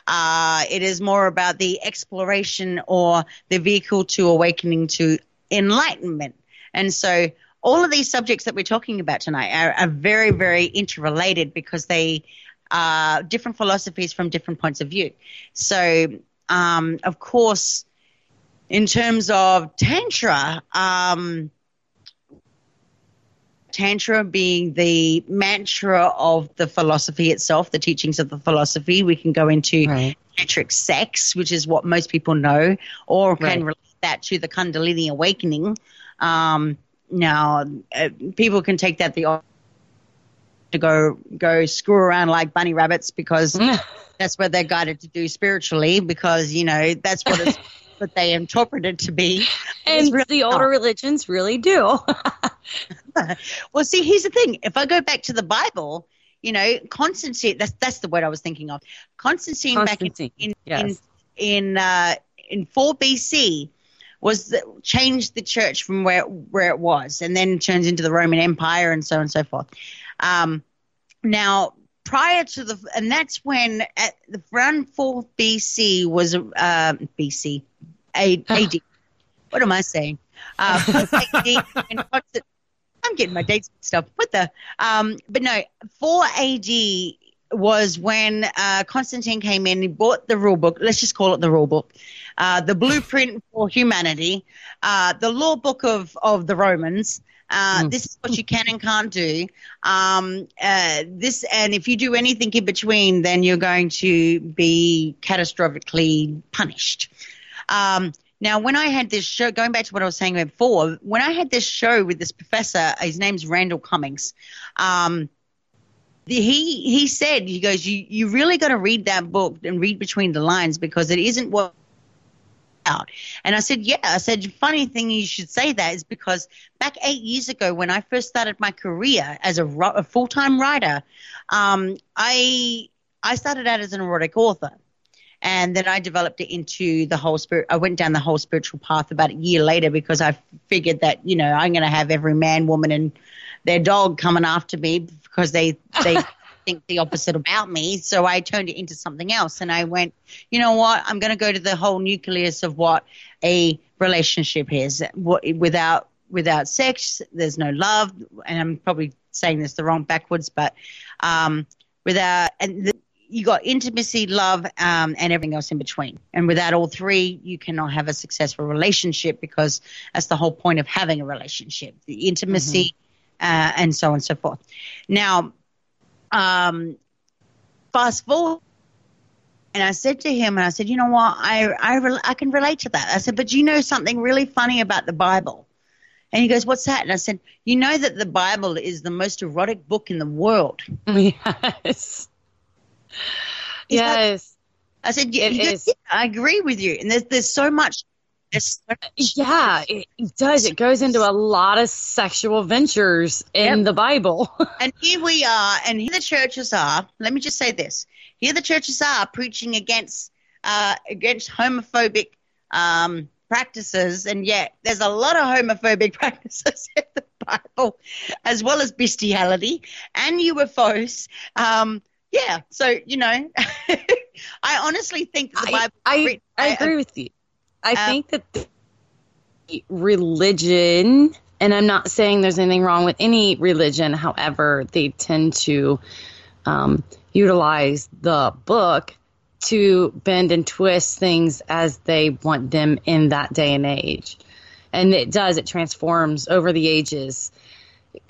Uh, it is more about the exploration or the vehicle to awakening to enlightenment. And so all of these subjects that we're talking about tonight are, are very, very interrelated because they different philosophies from different points of view. So, um, of course, in terms of Tantra, um, Tantra being the mantra of the philosophy itself, the teachings of the philosophy. We can go into Right. tantric sex, which is what most people know, or can Right. relate that to the Kundalini awakening. Um, now, uh, people can take that the to go go screw around like bunny rabbits because that's what they're guided to do spiritually because you know that's what it's what they interpret it to be. and really the not. older religions really do. Well, see, here's the thing. If I go back to the Bible, you know, Constantine, that's, that's the word I was thinking of. Constantine, Constantine, back in, in, yes. in, in, uh, in 4 BC was the, changed the church from where, where it was and then turns into the Roman Empire and so on and so forth. Um, now, prior to the, and that's when at the around 4 BC was, uh, BC, A- AD. what am I saying? Uh, AD, I'm getting my dates mixed up. What the? Um, but no, 4 AD was when uh, Constantine came in. and bought the rule book. Let's just call it the rule book, uh, the blueprint for humanity, uh, the law book of of the Romans. Uh, This is what you can and can't do. Um, uh, this and if you do anything in between, then you're going to be catastrophically punished. Um, now, when I had this show, going back to what I was saying before, when I had this show with this professor, his name's Randall Cummings. Um, the, he he said he goes, you you really got to read that book and read between the lines because it isn't what out. And I said, yeah. I said, funny thing you should say that is because back eight years ago when I first started my career as a, a full time writer, um, I I started out as an erotic author and then I developed it into the whole spirit. I went down the whole spiritual path about a year later because I figured that you know I'm going to have every man, woman, and their dog coming after me because they they think the opposite about me. So I turned it into something else, and I went, you know what? I'm going to go to the whole nucleus of what a relationship is. What without without sex, there's no love, and I'm probably saying this the wrong backwards, but um, without and the, you got intimacy, love, um, and everything else in between. And without all three, you cannot have a successful relationship because that's the whole point of having a relationship: the intimacy, uh, and so on and so forth. Now, um, fast forward. And I said to him, and I said, you know what, I, I, I can relate to that. I said, but you know something really funny about the Bible? And he goes, what's that? And I said, you know that the Bible is the most erotic book in the world. yes. Yes. I said, yeah, It he goes, is. "Yeah, I agree with you. And there's, there's so much. Yeah, it does. It goes into a lot of sexual ventures in Yep. the Bible. and here we are, and here the churches are. Let me just say this: here the churches are preaching against uh, against homophobic um, practices, and yet there's a lot of homophobic practices in the Bible, as well as bestiality and UFOs. Um, yeah, so you know, I honestly think the Bible. I, I I- agree with you. I Uh, think that religion, and I'm not saying there's anything wrong with any religion, however, they tend to um, utilize the book to bend and twist things as they want them in that day and age. And it does, it transforms over the ages.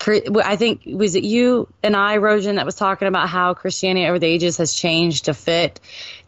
I think was it you and I, Rojan, that was talking about how Christianity over the ages has changed to fit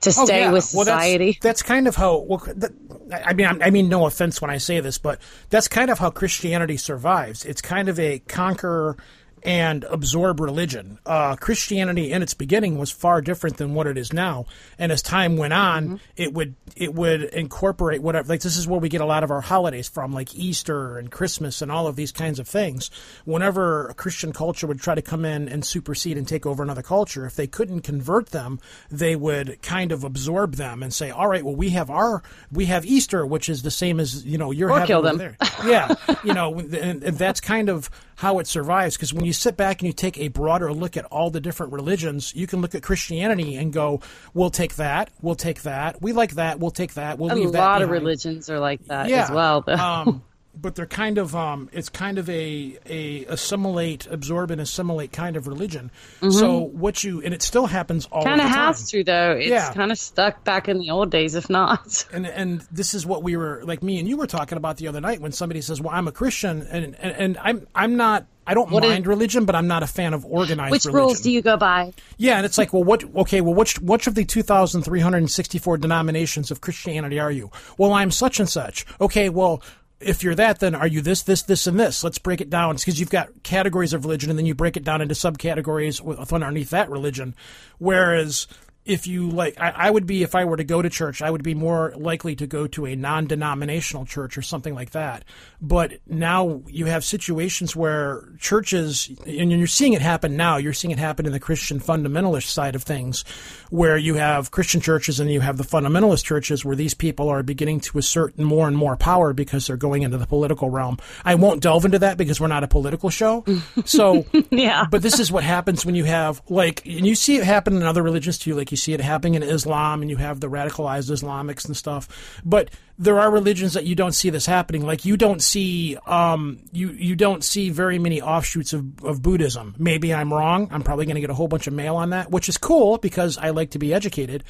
to Oh, stay yeah. with Well, that's- society. that's, kind of how. Well, that, I mean, I'm- mean, no offense when I say this, but that's kind of how Christianity survives. It's kind of a conquer and absorb religion. Uh, Christianity in its beginning was far different than what it is now, and as time went on, Mm-hmm. it would it would incorporate whatever. Like this is where we get a lot of our holidays from, like Easter and Christmas and all of these kinds of things. Whenever a Christian culture would try to come in and supersede and take over another culture, if they couldn't convert them, they would kind of absorb them and say, "All right, well, we have our we have Easter, which is the same as you know you're Or having kill them. there." yeah, you know, and, and that's kind of how it survives. Because when you sit back and you take a broader look at all the different religions, you can look at Christianity and go, "We'll take that. We'll take that. We like that. We'll take that. We'll A leave that." A lot of religions are like that yeah. as well. though. um, but they're kind of um, it's kind of a a assimilate, absorb, and assimilate kind of religion. So what you and it still happens all kind of has to though. It's Yeah. kind of stuck back in the old days, if not. and and this is what we were like me and you were talking about the other night when somebody says, "Well, I'm a Christian," and and, and I'm I'm not. I don't What is- mind religion, but I'm not a fan of organized Which religion. rules do you go by? Yeah, and it's like, well, what? Okay, well, which which of the 2,364 denominations of Christianity are you? Well, I'm such and such. Okay, well, if you're that, then are you this, this, this, and this? Let's break it down because you've got categories of religion, and then you break it down into subcategories with underneath that religion. Whereas if you like, I, I would be if I were to go to church, I would be more likely to go to a non-denominational church or something like that. But now you have situations where churches, and you're seeing it happen now. You're seeing it happen in the Christian fundamentalist side of things, where you have Christian churches and you have the fundamentalist churches, where these people are beginning to assert more and more power because they're going into the political realm. I won't delve into that because we're not a political show. So, Yeah. but this is what happens when you have like, and you see it happen in other religions too. Like you see it happening in Islam, and you have the radicalized Islamics and stuff. But there are religions that you don't see this happening. Like you don't see, um, you you don't see very many offshoots of, of Buddhism. Maybe I'm wrong. I'm probably going to get a whole bunch of mail on that, which is cool because I like to be educated.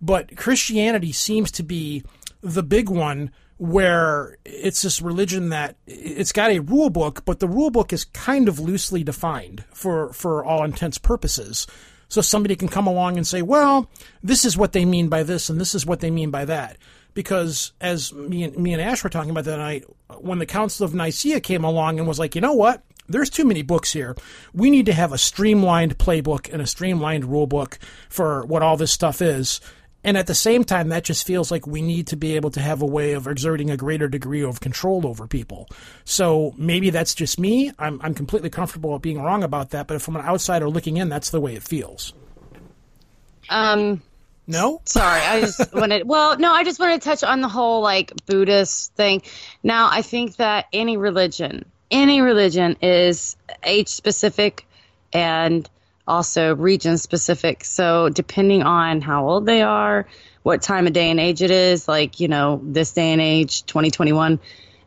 But Christianity seems to be the big one where it's this religion that it's got a rule book, but the rule book is kind of loosely defined for, for all intents purposes. So somebody can come along and say, well, this is what they mean by this and this is what they mean by that. Because as me and, me and Ash were talking about that night, when the Council of Nicaea came along and was like, you know what? There's too many books here. We need to have a streamlined playbook and a streamlined rule book for what all this stuff is. And at the same time, that just feels like we need to be able to have a way of exerting a greater degree of control over people. So maybe that's just me. I'm, I'm completely comfortable with being wrong about that. But from an outsider looking in, that's the way it feels. Um, No? sorry, I just wanted. Well, no, I just wanted to touch on the whole like Buddhist thing. Now, I think that any religion, any religion, is age specific and also region specific. So depending on how old they are, what time of day and age it is, like you know, this day and age, 2021,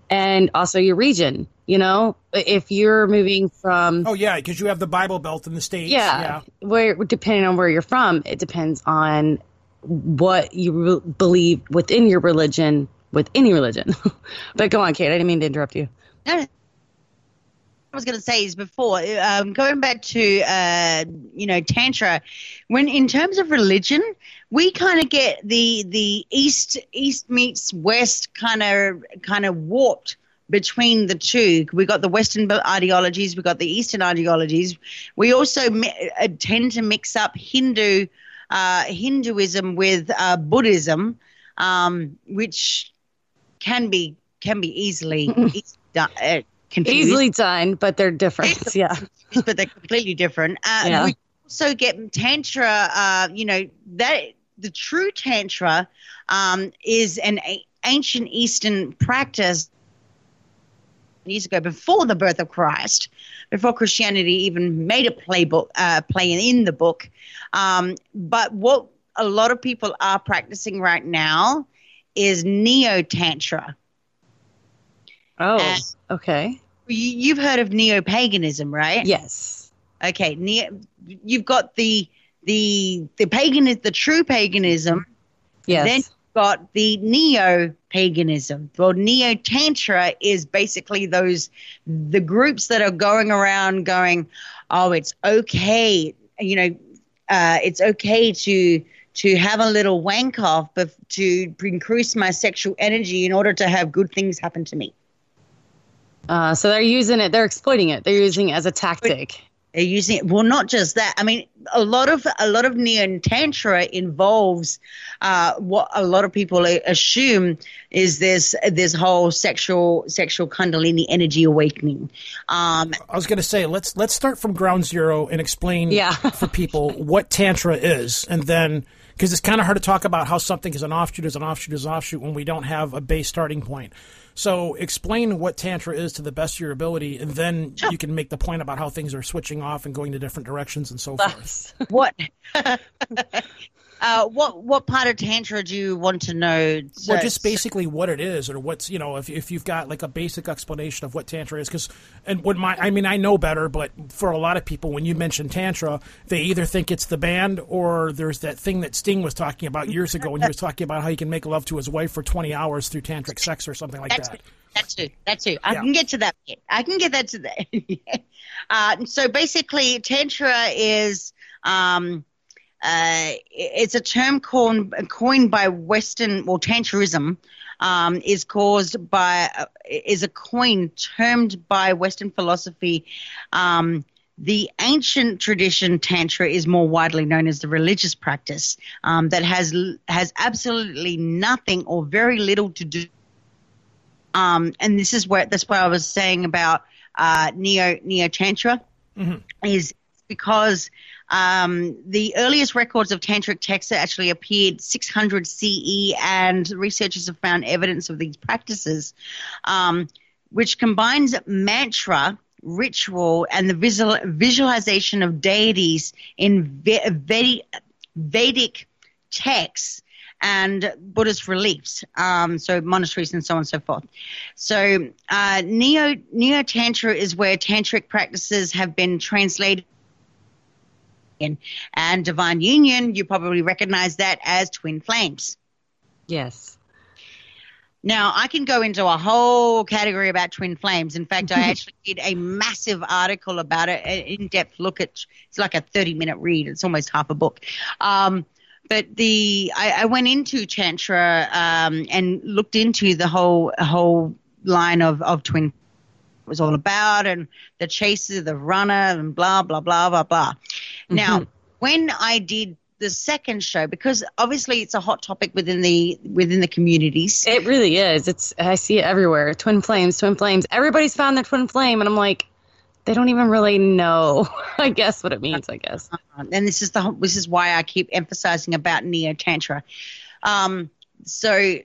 and also your region. You know, if you're moving from Oh, yeah, because you have the Bible Belt in the States. yeah, yeah. Where, depending on where you're from, it depends on what you re- believe within your religion, with any religion. but go on, Kate. I didn't mean to interrupt you. No, no. I was going to say is before um, going back to uh, you know tantra, when in terms of religion, we kind of get the the east east meets west kind of kind of warped between the two. We got the Western ideologies, we got the Eastern ideologies. We also mi- uh, tend to mix up Hindu uh, Hinduism with uh, Buddhism, um, which can be can be easily, easily done, uh, confused Easily done, but they're different. yeah. but they're completely different. Uh, Yeah. We also get tantra. Uh, you know that the true tantra um, is an a- ancient Eastern practice years ago, before the birth of Christ, before Christianity even made a playbook uh, play in the book. Um, but what a lot of people are practicing right now is neo tantra. Oh, Uh, okay. You've heard of neo paganism, right? Yes. Okay, neo, you've got the the the pagan is the true paganism. Yes. Then you've got the neo paganism. Well, neo tantra is basically those the groups that are going around going, oh, it's okay, you know, uh, it's okay to to have a little wank off, but to increase my sexual energy in order to have good things happen to me. Uh, so they're using it. They're exploiting it. They're using it as a tactic. They're using it. Well, not just that. I mean, a lot of a lot of neo tantra involves uh, what a lot of people assume is this this whole sexual sexual kundalini energy awakening. Um, I was going to say let's let's start from ground zero and explain Yeah. for people what tantra is, and then because it's kind of hard to talk about how something is an offshoot, is an offshoot, is an offshoot when we don't have a base starting point. So explain what tantra is to the best of your ability, and then you can make the point about how things are switching off and going to different directions and so forth. what uh, what what part of tantra do you want to know? Well, just basically what it is, or what's you know, if if you've got like a basic explanation of what tantra is, because and what my I mean I know better, but for a lot of people, when you mention tantra, they either think it's the band or there's that thing that Sting was talking about years ago when he was talking about how he can make love to his wife for 20 hours through tantric sex or something like That's that. That's too. That's too. I Yeah. can get to that bit. I can get that to that. uh, so basically, tantra is um, uh, it's a term coined coined by Western well tantrism. Um, is caused by uh, is a coin termed by Western philosophy. Um, the ancient tradition tantra is more widely known as the religious practice um, that has has absolutely nothing or very little to do um, and this is where that's why I was saying about uh, neo neo tantra is because um, the earliest records of tantric texts actually appeared 600 CE, and researchers have found evidence of these practices, um, which combines mantra. Ritual and the visual, visualization of deities in Ve- Vedic, Vedic texts and Buddhist reliefs, um, so monasteries and so on and so forth. So uh, neo neo tantra is where tantric practices have been translated. In, and divine union, you probably recognize that as twin flames. Yes. Now, I can go into a whole category about twin flames. In fact, I actually did a massive article about it, an in-depth look at. It's like a thirty-minute read. It's almost half a book. Um, but the I, I went into tantra um, and looked into the whole whole line of of twin was all about and the chaser, the runner, and blah blah blah blah blah. Now, when I did the second show, because obviously it's a hot topic within the within the communities. It really is. It's I see it everywhere. Twin flames, twin flames. Everybody's found their twin flame, and I'm like, they don't even really know. I guess what it means. I guess. and this is the this is why I keep emphasizing about neo tantra. Um, so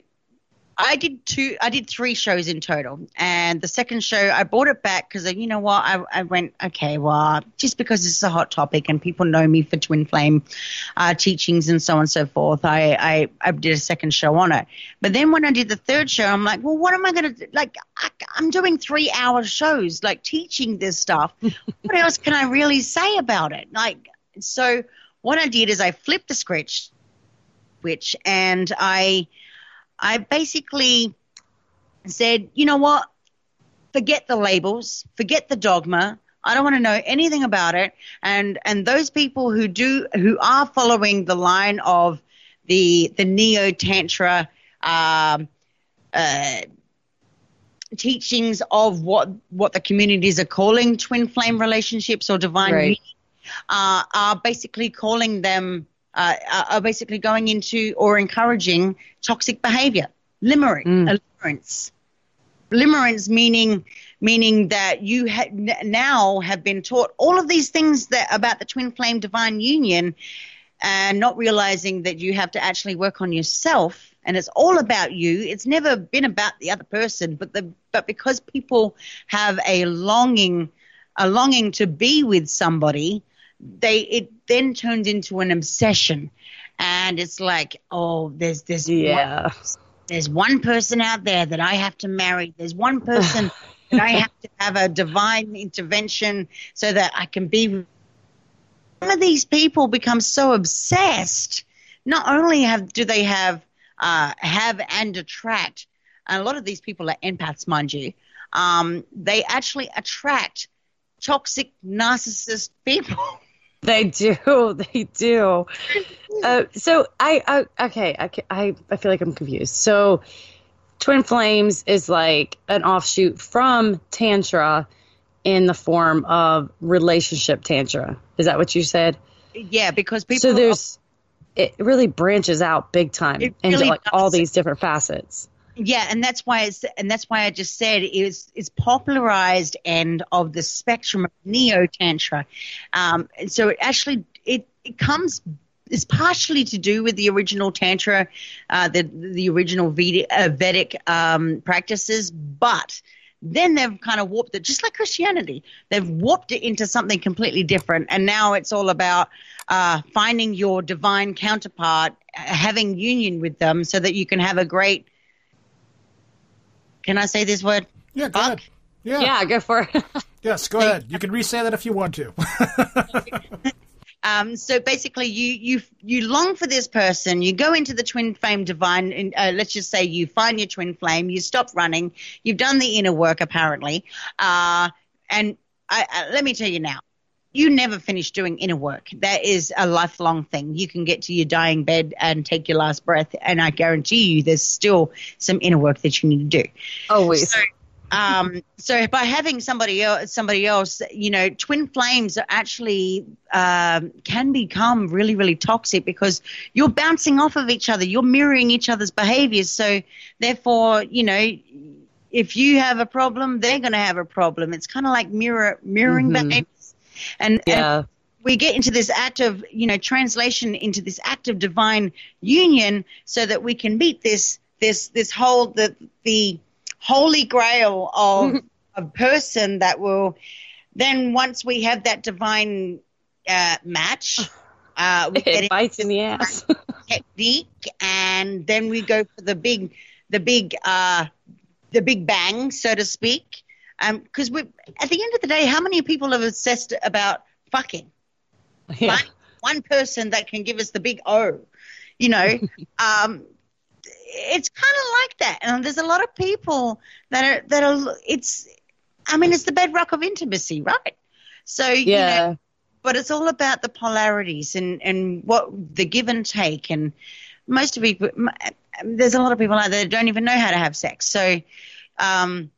I did two, I did three shows in total, and the second show I brought it back because you know what I, I went okay, well just because this is a hot topic and people know me for twin flame uh, teachings and so on and so forth, I, I I did a second show on it. But then when I did the third show, I'm like, well, what am I going to like? I, I'm doing three hour shows, like teaching this stuff. what else can I really say about it? Like, so what I did is I flipped the script, which, and I, I basically said, you know what? Forget the labels, forget the dogma. I don't want to know anything about it. And and those people who do who are following the line of the the neo tantra um, uh, teachings of what what the communities are calling twin flame relationships or divine Right. union, uh, are basically calling them uh, are- are basically going into or encouraging toxic behavior, limerence, Mm. limerence, limerence meaning meaning that you ha- n- now have been taught all of these things that about the twin flame divine union, and not realizing that you have to actually work on yourself and it's all about you it's never been about the other person but the but because people have a longing a longing to be with somebody they it then turns into an obsession and it's like oh there's this one, Yeah. there's one person out there that I have to marry. There's one person that I have to have a divine intervention so that I can be. with- Some of these people become so obsessed. Not only have do they have uh, have and attract, and a lot of these people are empaths, mind you. Um, they actually attract toxic, narcissist people. They do. They do. Uh, so I, I okay. I, I I feel like I'm confused. So Twin Flames is like an offshoot from Tantra in the form of relationship Tantra. Is that what you said? Yeah, because people. so there's, it really branches out big time It into really like all these different facets. Yeah, and that's why it's and that's why I just said is is popularized end of the spectrum of neo tantra. Um, and so it actually it it comes is partially to do with the original tantra, uh, the the original Vedic, uh, Vedic um, practices, but then they've kind of warped it, just like Christianity. They've warped it into something completely different, and now it's all about uh, finding your divine counterpart, having union with them, so that you can have a great. Can I say this word? Yeah, go Fuck. ahead. Yeah. Yeah, go for it. Yes, go ahead. You can re-say that if you want to. Um, so basically, you you you long for this person. You go into the twin flame divine. and, Uh, let's just say you find your twin flame. You stop running. You've done the inner work apparently. Uh, and I, I, let me tell you now, you never finish doing inner work. That is a lifelong thing. You can get to your dying bed and take your last breath, and I guarantee you, there's still some inner work that you need to do. Always. So, um, so by having somebody else, somebody else, you know, twin flames are actually um, can become really, really toxic because you're bouncing off of each other, you're mirroring each other's behaviors. So therefore, you know, if you have a problem, they're going to have a problem. It's kind of like mirror mirroring behaviors, and, and we get into this act of you know translation into this act of divine union so that we can meet this this this whole the the holy grail of a person that will then once we have that divine uh, match uh, we get It bites in the ass. technique and then we go for the big the big uh the big bang so to speak because we at the end of the day how many people have obsessed about fucking yeah. one, one person that can give us the big O, you know. um, it's kind of like that, and there's a lot of people that are that are. It's, I mean, it's the bedrock of intimacy, right? So you Yeah. know, but it's all about the polarities and and what the give and take, and most of people. There's a lot of people out there that don't even know how to have sex, so. Um,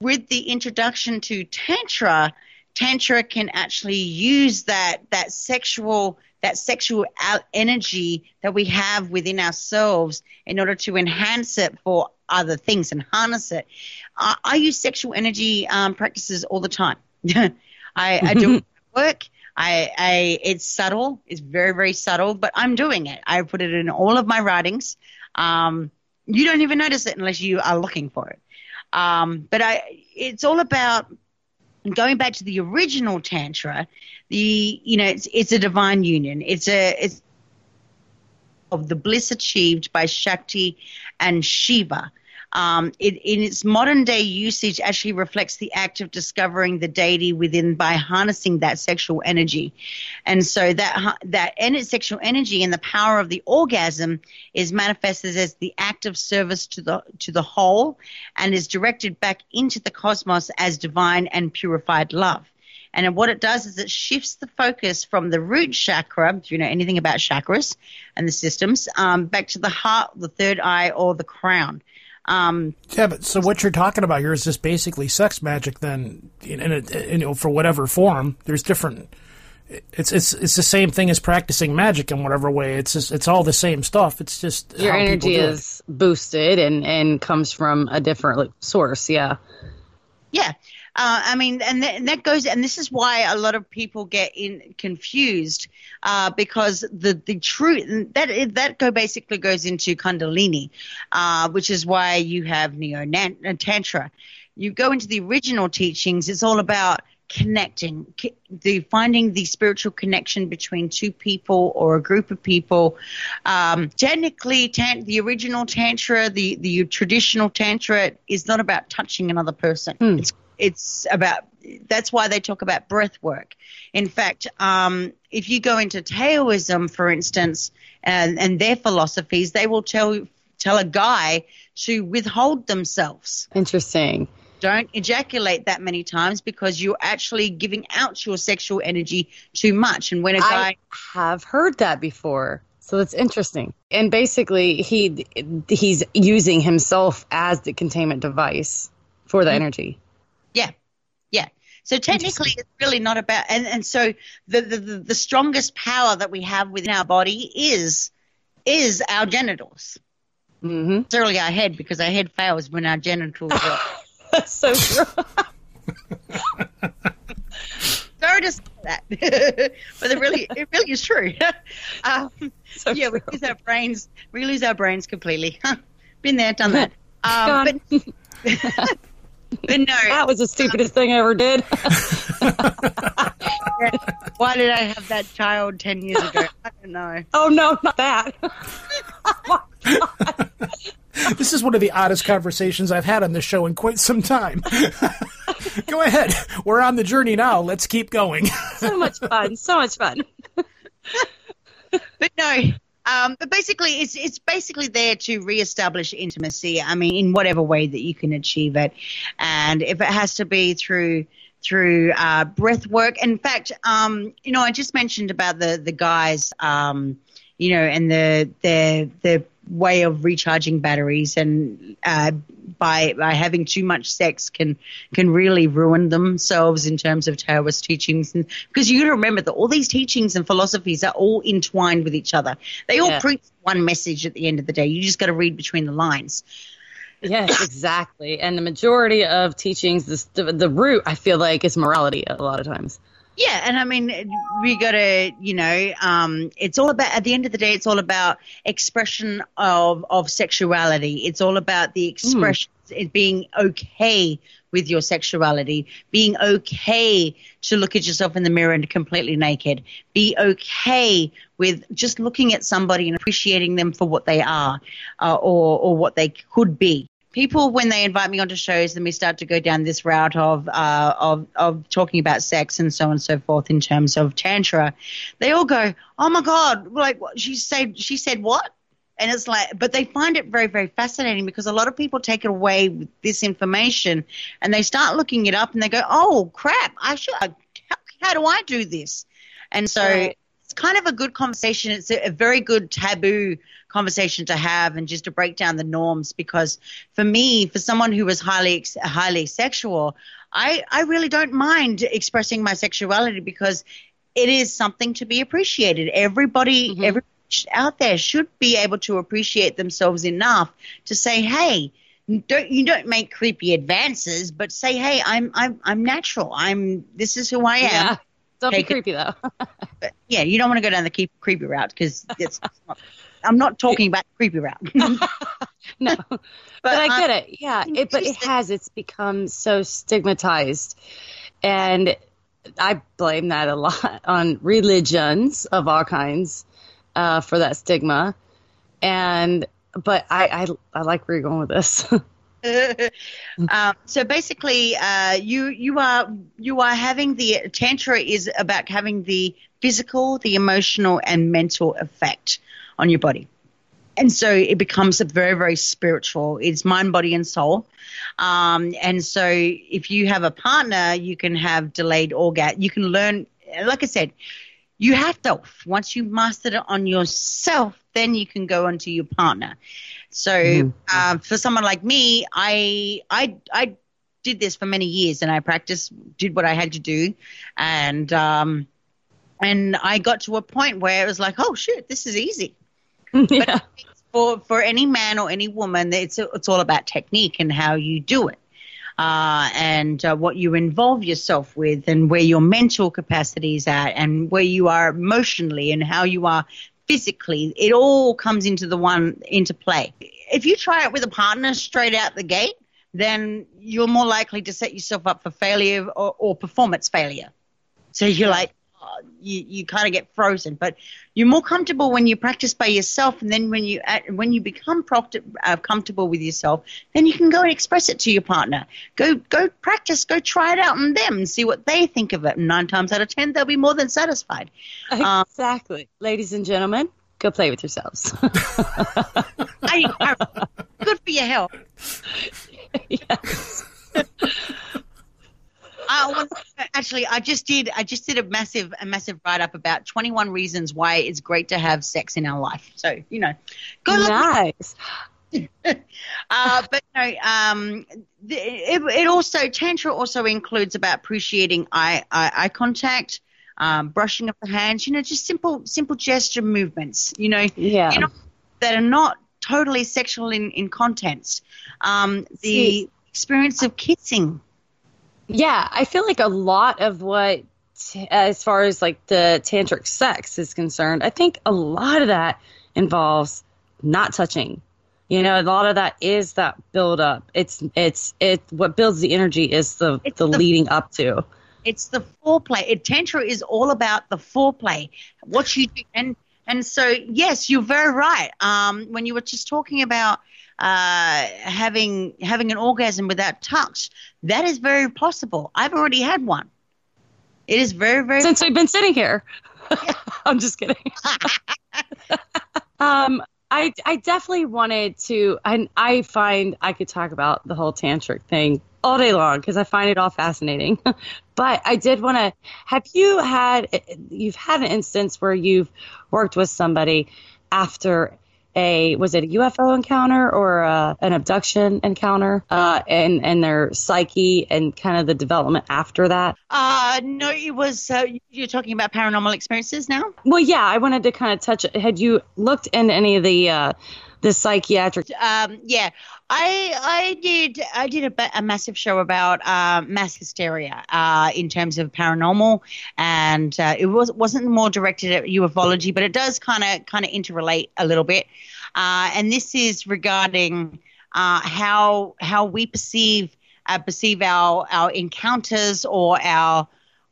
with the introduction to tantra, tantra can actually use that that sexual that sexual energy that we have within ourselves in order to enhance it for other things and harness it. I, I use sexual energy um, practices all the time. I, I do work. I, I it's subtle. It's very very subtle, but I'm doing it. I put it in all of my writings. Um, you don't even notice it unless you are looking for it. Um, but I, it's all about going back to the original tantra. The you know it's it's a divine union. It's a it's of the bliss achieved by Shakti and Shiva. Um, it, in its modern day usage, actually reflects the act of discovering the deity within by harnessing that sexual energy, and so that that sexual energy and the power of the orgasm is manifested as the act of service to the to the whole, and is directed back into the cosmos as divine and purified love. And what it does is it shifts the focus from the root chakra, do you know anything about chakras and the systems, um, back to the heart, the third eye, or the crown. Um, Yeah, but so what you're talking about here is just basically sex magic. Then, in, in, a, you know, for whatever form, there's different. It's it's it's the same thing as practicing magic in whatever way. It's just it's all the same stuff. It's just Your how energy do it. is boosted and, and comes from a different source. Yeah. Yeah. Uh, I mean, and, th- and that goes, and this is why a lot of people get in confused uh, because the the truth that that go basically goes into Kundalini, uh, which is why you have neo tantra. You go into the original teachings; it's all about connecting, the finding the spiritual connection between two people or a group of people. Um, technically, tan- the original tantra, the the traditional tantra, is not about touching another person. It's it's about that's why they talk about breath work. In fact, um, if you go into Taoism, for instance, and, and their philosophies, they will tell tell a guy to withhold themselves. Interesting. Don't ejaculate that many times because you're actually giving out your sexual energy too much. And when a guy I have heard that before. So that's interesting. And basically, he he's using himself as the containment device for the energy. So technically, it's really not about, and, and so the, the, the, strongest power that we have within our body is is our genitals. Mm-hmm. It's really our head because our head fails when our genitals are. That's so true. Sorry to say that, but it really, it really is true. um, So yeah, we lose our brains. We lose our brains completely. Been there, done that. Um, but, but no, That was the stupidest thing I ever did. why did I have that child ten years ago? I don't know. oh no, not that. This is one of the oddest conversations I've had on this show in quite some time. Go ahead. We're on the journey now. Let's keep going. so much fun. So much fun. but no. Um, but basically, it's it's basically there to reestablish intimacy. I mean, in whatever way that you can achieve it, and if it has to be through through uh, breath work. In fact, um, you know, I just mentioned about the the guys, um, you know, and the the the way of recharging batteries and uh, by by having too much sex can can really ruin themselves in terms of Taoist teachings and, because you got to remember that all these teachings and philosophies are all entwined with each other they all Yeah. preach one message at the end of the day you just got to read between the lines Yes, exactly. And the majority of teachings, the, the root, I feel like, is morality a lot of times. Yeah, and I mean, we got to, you know, um, it's all about. At the end of the day, it's all about expression of of sexuality. It's all about the expression, it being okay with your sexuality, being okay to look at yourself in the mirror and completely naked, be okay with just looking at somebody and appreciating them for what they are, uh, or or what they could be people when they invite me onto shows then we start to go down this route of uh, of of talking about sex and so on and so forth in terms of tantra. They all go oh my god like she said she said what? And it's like but they find it very very fascinating because a lot of people take it away with this information and they start looking it up and they go oh crap i should how, how do i do this? And so Right. Kind of a good conversation it's a, a very good taboo conversation to have and just to break down the norms because for me for someone who is highly highly sexual i i really don't mind expressing my sexuality because it is something to be appreciated everybody Mhm. every out there should be able to appreciate themselves enough to say hey don't you don't make creepy advances but say hey i'm i'm i'm natural i'm this is who i am Yeah. Don't be creepy, though. yeah, you don't want to go down the keep, creepy route because it's. Not, I'm not talking about the creepy route. no. But, I um, get it. Yeah. It, but it has. It's become so stigmatized. And I blame that a lot on religions of all kinds uh, for that stigma. And, but I, I, I like where you're going with this. um, so basically, uh, you you are you are having the tantra is about having the physical, the emotional, and mental effect on your body. And so it becomes a very, very spiritual. It's mind, body, and soul. Um, and so if you have a partner, you can have delayed orgasm. You can learn, like I said, you have to. Once you mastered it on yourself, then you can go on to your partner. So um, for someone like me, I I I did this for many years, and I practiced, did what I had to do, and um, and I got to a point where it was like, oh shit, this is easy. yeah. For for any man or any woman, it's it's all about technique and how you do it. Uh, and uh, what you involve yourself with, and where your mental capacity is at, and where you are emotionally, and how you are physically, it all comes into the one into play. If you try it with a partner straight out the gate, then you're more likely to set yourself up for failure or, or performance failure. So you're like, you, you kind of get frozen. But you're more comfortable when you practice by yourself, and then when you when you become proct- uh, comfortable with yourself, then you can go and express it to your partner. Go go practice, go try it out on them, and see what they think of it. And nine times out of ten, they'll be more than satisfied. Um, Exactly. Ladies and gentlemen, go play with yourselves. I, I, good for your health. yes. Uh, well, actually, I just did. I just did a massive, a massive write up about 21 reasons why it's great to have sex in our life. So you know, good luck. Nice. Uh, but no, um, the, it, it also tantra also includes about appreciating eye eye, eye contact, um, brushing of the hands. You know, just simple simple gesture movements. You know, Yeah. you know, that are not totally sexual in in contents. Um, the See- experience of kissing. Yeah, I feel like a lot of what, t- as far as like the tantric sex is concerned, I think a lot of that involves not touching. You know, a lot of that is that build up. It's it's it what builds the energy is the It's the the- leading up to. It's the foreplay. It, tantra is all about the foreplay. What you do, and and so yes, you're very right. Um, when you were just talking about uh, having having an orgasm without touch, that is very possible. I've already had one. It is very very. Since we've been sitting here. I'm just kidding. um I I definitely wanted to and I find I could talk about the whole tantric thing all day long because I find it all fascinating. but I did want to have you had you've had an instance where you've worked with somebody after a was it a UFO encounter or uh an abduction encounter uh, and and their psyche and kind of the development after that. Uh, no, it was. Uh, you're talking about paranormal experiences now. Well, yeah, I wanted to kind of touch. Had you looked in any of the uh, the psychiatric? Um, yeah, I I did I did a, a massive show about uh, mass hysteria uh, in terms of paranormal, and uh, it was wasn't more directed at ufology, but it does kind of kind of interrelate a little bit. Uh, and this is regarding uh, how how we perceive uh, perceive our our encounters or our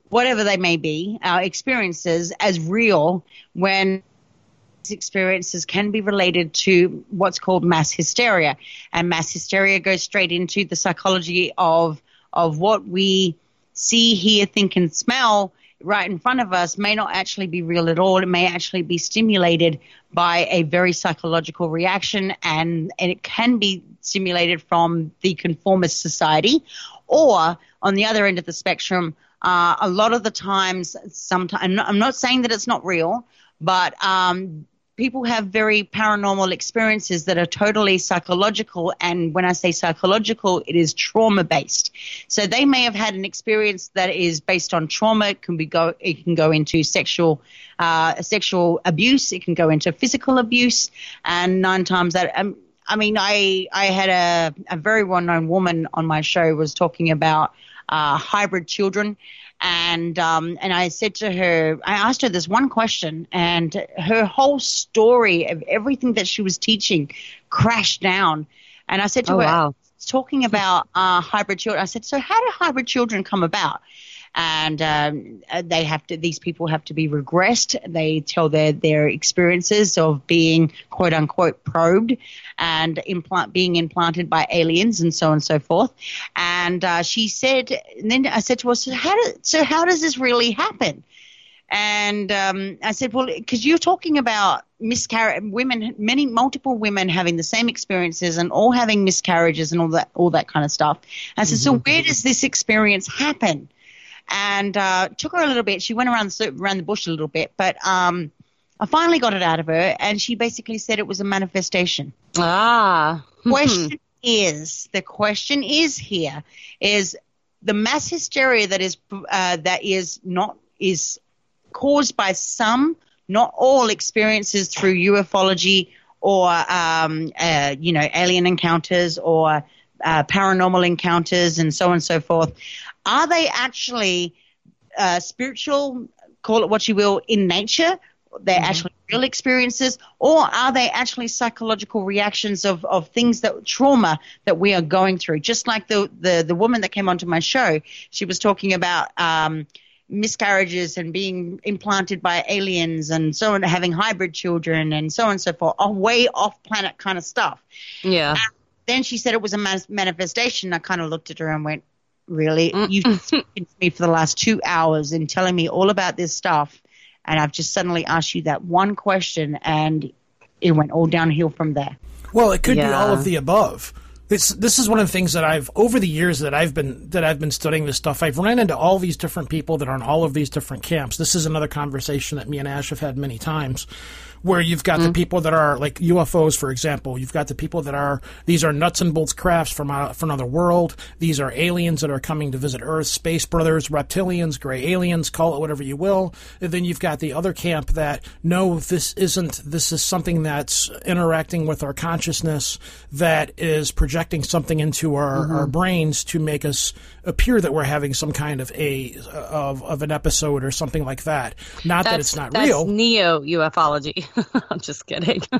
whatever they may be, our experiences as real when experiences can be related to what's called mass hysteria. And mass hysteria goes straight into the psychology of of what we see, hear, think, and smell right in front of us may not actually be real at all. It may actually be stimulated by a very psychological reaction, and, and it can be stimulated from the conformist society. Or on the other end of the spectrum, uh, a lot of the times, sometimes I'm not, I'm not saying that it's not real, but um, people have very paranormal experiences that are totally psychological and when i say psychological it is trauma based so they may have had an experience that is based on trauma. It can be go it can go into sexual uh, sexual abuse. It can go into physical abuse. And nine times that um, i mean i i had a, a very well known woman on my show was talking about uh, hybrid children and um, and I said to her, I asked her this one question, and her whole story of everything that she was teaching crashed down. And I said to Oh, her, wow. talking about uh, hybrid children, I said, so how do hybrid children come about? And um, they have to; these people have to be regressed. They tell their their experiences of being quote unquote probed and implant being implanted by aliens and so on and so forth. And uh, she said, and then I said to her, so how, do, so how does this really happen? And um, I said, well, because you're talking about miscarriage, women, many, multiple women having the same experiences and all having miscarriages and all that, all that kind of stuff. I said, so where does this experience happen? And uh, took her a little bit. She went around the, around the bush a little bit, but um, I finally got it out of her, and she basically said it was a manifestation Ah, question is the question is here is the mass hysteria that is uh, that is not is caused by some not all experiences through ufology or um, uh, you know alien encounters or uh, paranormal encounters and so on and so forth. Are they actually uh, spiritual call it what you will in nature? They're actually real experiences? Or are they actually psychological reactions of, of things that trauma that we are going through? Just like the, the, the woman that came onto my show she was talking about um, miscarriages and being implanted by aliens and so on having hybrid children and so on and so forth a way off planet kind of stuff. Yeah. Then she said it was a mas- manifestation i kind of looked at her and went really you've been speaking to me for the last two hours and telling me all about this stuff and i've just suddenly asked you that one question and it went all downhill from there Well, it could be all of the above. this this is one of the things that I've over the years that I've been that I've been studying this stuff. I've run into all these different people that are in all of these different camps. This is another conversation that me and Ash have had many times where you've got mm-hmm. the people that are like UFOs, for example. You've got the people that are these are nuts and bolts crafts from uh, from another world. These are aliens that are coming to visit Earth, space brothers, reptilians, gray aliens, call it whatever you will. And then you've got the other camp that no, this isn't. This is something that's interacting with our consciousness that is projecting something into our, mm-hmm. our brains to make us appear that we're having some kind of a of of an episode or something like that. Not that's, that it's not real. that's real. Neo ufology. I'm just kidding.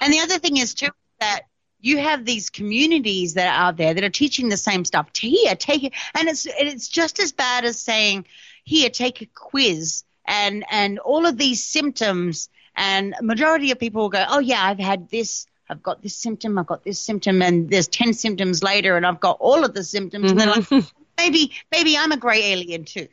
and the other thing is too that you have these communities that are out there that are teaching the same stuff. Here, take it, and it's it's just as bad as saying, here, take a quiz, and and all of these symptoms. And majority of people will go, oh yeah, I've had this. I've got this symptom, I've got this symptom, and there's 10 symptoms later, and I've got all of the symptoms. Mm-hmm. And they're like, mm-hmm. maybe, maybe I'm a gray alien too.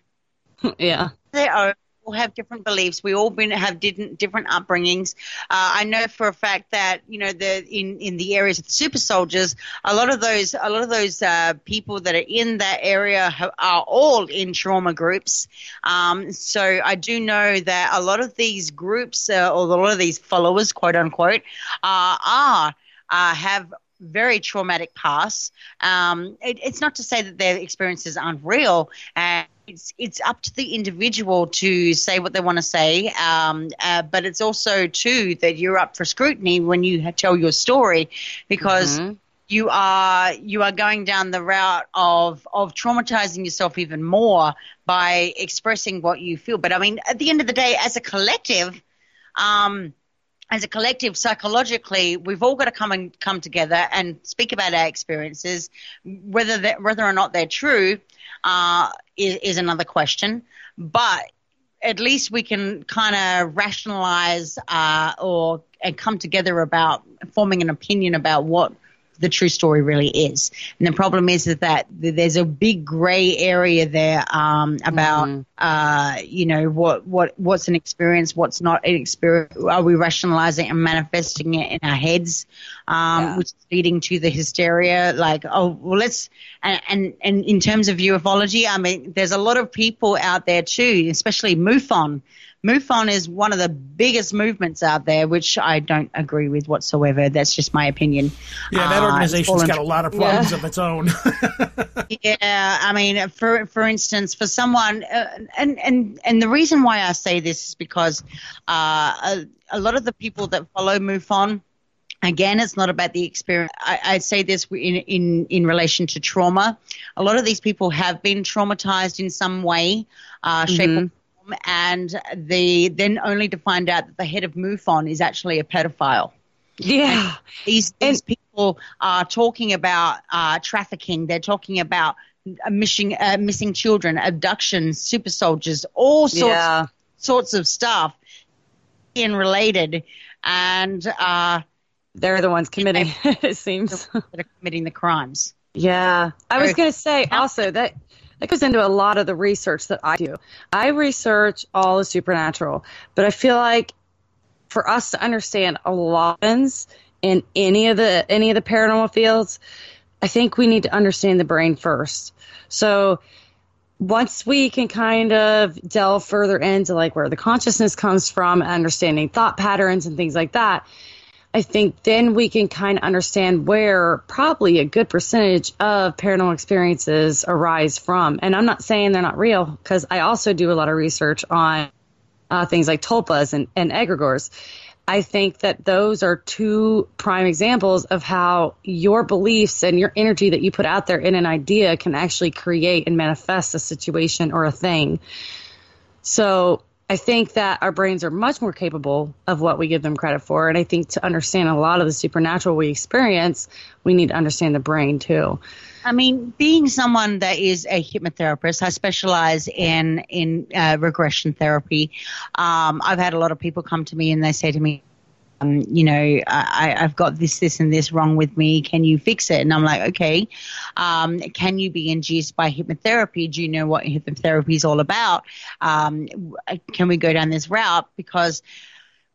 Yeah. They are all have different beliefs. We all been have different different upbringings. Uh, I know for a fact that you know the in in the areas of the super soldiers, a lot of those a lot of those uh, people that are in that area have, are all in trauma groups. Um, so I do know that a lot of these groups uh, or a lot of these followers, quote unquote, uh, are uh, have very traumatic past. Um, it, it's not to say that their experiences aren't real, and it's it's up to the individual to say what they want to say, um, uh, but it's also too that you're up for scrutiny when you tell your story, because. Mm-hmm. You are you are going down the route of of traumatizing yourself even more by expressing what you feel. But I mean, at the end of the day, as a collective, um, as a collective, psychologically, we've all got to come and come together and speak about our experiences, whether that, whether or not they're true uh, is, is another question. But at least we can kind of rationalize uh, or and come together about forming an opinion about what the true story really is. And the problem is, that there's a big gray area there um, about, mm-hmm. uh, you know, what, what what's an experience, what's not an experience. Are we rationalizing and manifesting it in our heads, um, yeah. which is leading to the hysteria? Like, oh, well, let's, and, and, and in terms of ufology, I mean, there's a lot of people out there too, especially MUFON MUFON is one of the biggest movements out there, which I don't agree with whatsoever. That's just my opinion. Yeah, that uh, organization's uh, got a lot of problems yeah. of its own. yeah, I mean, for for instance, for someone, uh, and and and the reason why I say this is because uh, a, a lot of the people that follow MUFON. Again, it's not about the experience. I, I say this in, in, in relation to trauma. A lot of these people have been traumatized in some way, uh, shape, mm-hmm and the then only to find out that the head of MUFON is actually a pedophile. Yeah, and these these and, people are talking about uh, trafficking. They're talking about missing uh, missing children, abductions, super soldiers, all sorts yeah. sorts of stuff in related, and uh, they're the ones committing. it seems that are committing the crimes. Yeah, I was going to say also that that goes into a lot of the research that I do. I research all the supernatural, but I feel like for us to understand a lot in any of the any of the paranormal fields, I think we need to understand the brain first. So once we can kind of delve further into like where the consciousness comes from, understanding thought patterns and things like that, I think then we can kind of understand where probably a good percentage of paranormal experiences arise from. And I'm not saying they're not real because I also do a lot of research on uh, things like tulpas and, and egregores. I think that those are two prime examples of how your beliefs and your energy that you put out there in an idea can actually create and manifest a situation or a thing. So I think that our brains are much more capable of what we give them credit for. And I think to understand a lot of the supernatural we experience, we need to understand the brain too. I mean, being someone that is a hypnotherapist, I specialize in in uh, regression therapy. Um, I've had a lot of people come to me and they say to me, um, you know, I, have got this, this, and this wrong with me. Can you fix it? And I'm like, okay. Um, can you be induced by hypnotherapy? Do you know what hypnotherapy is all about? Um, can we go down this route? Because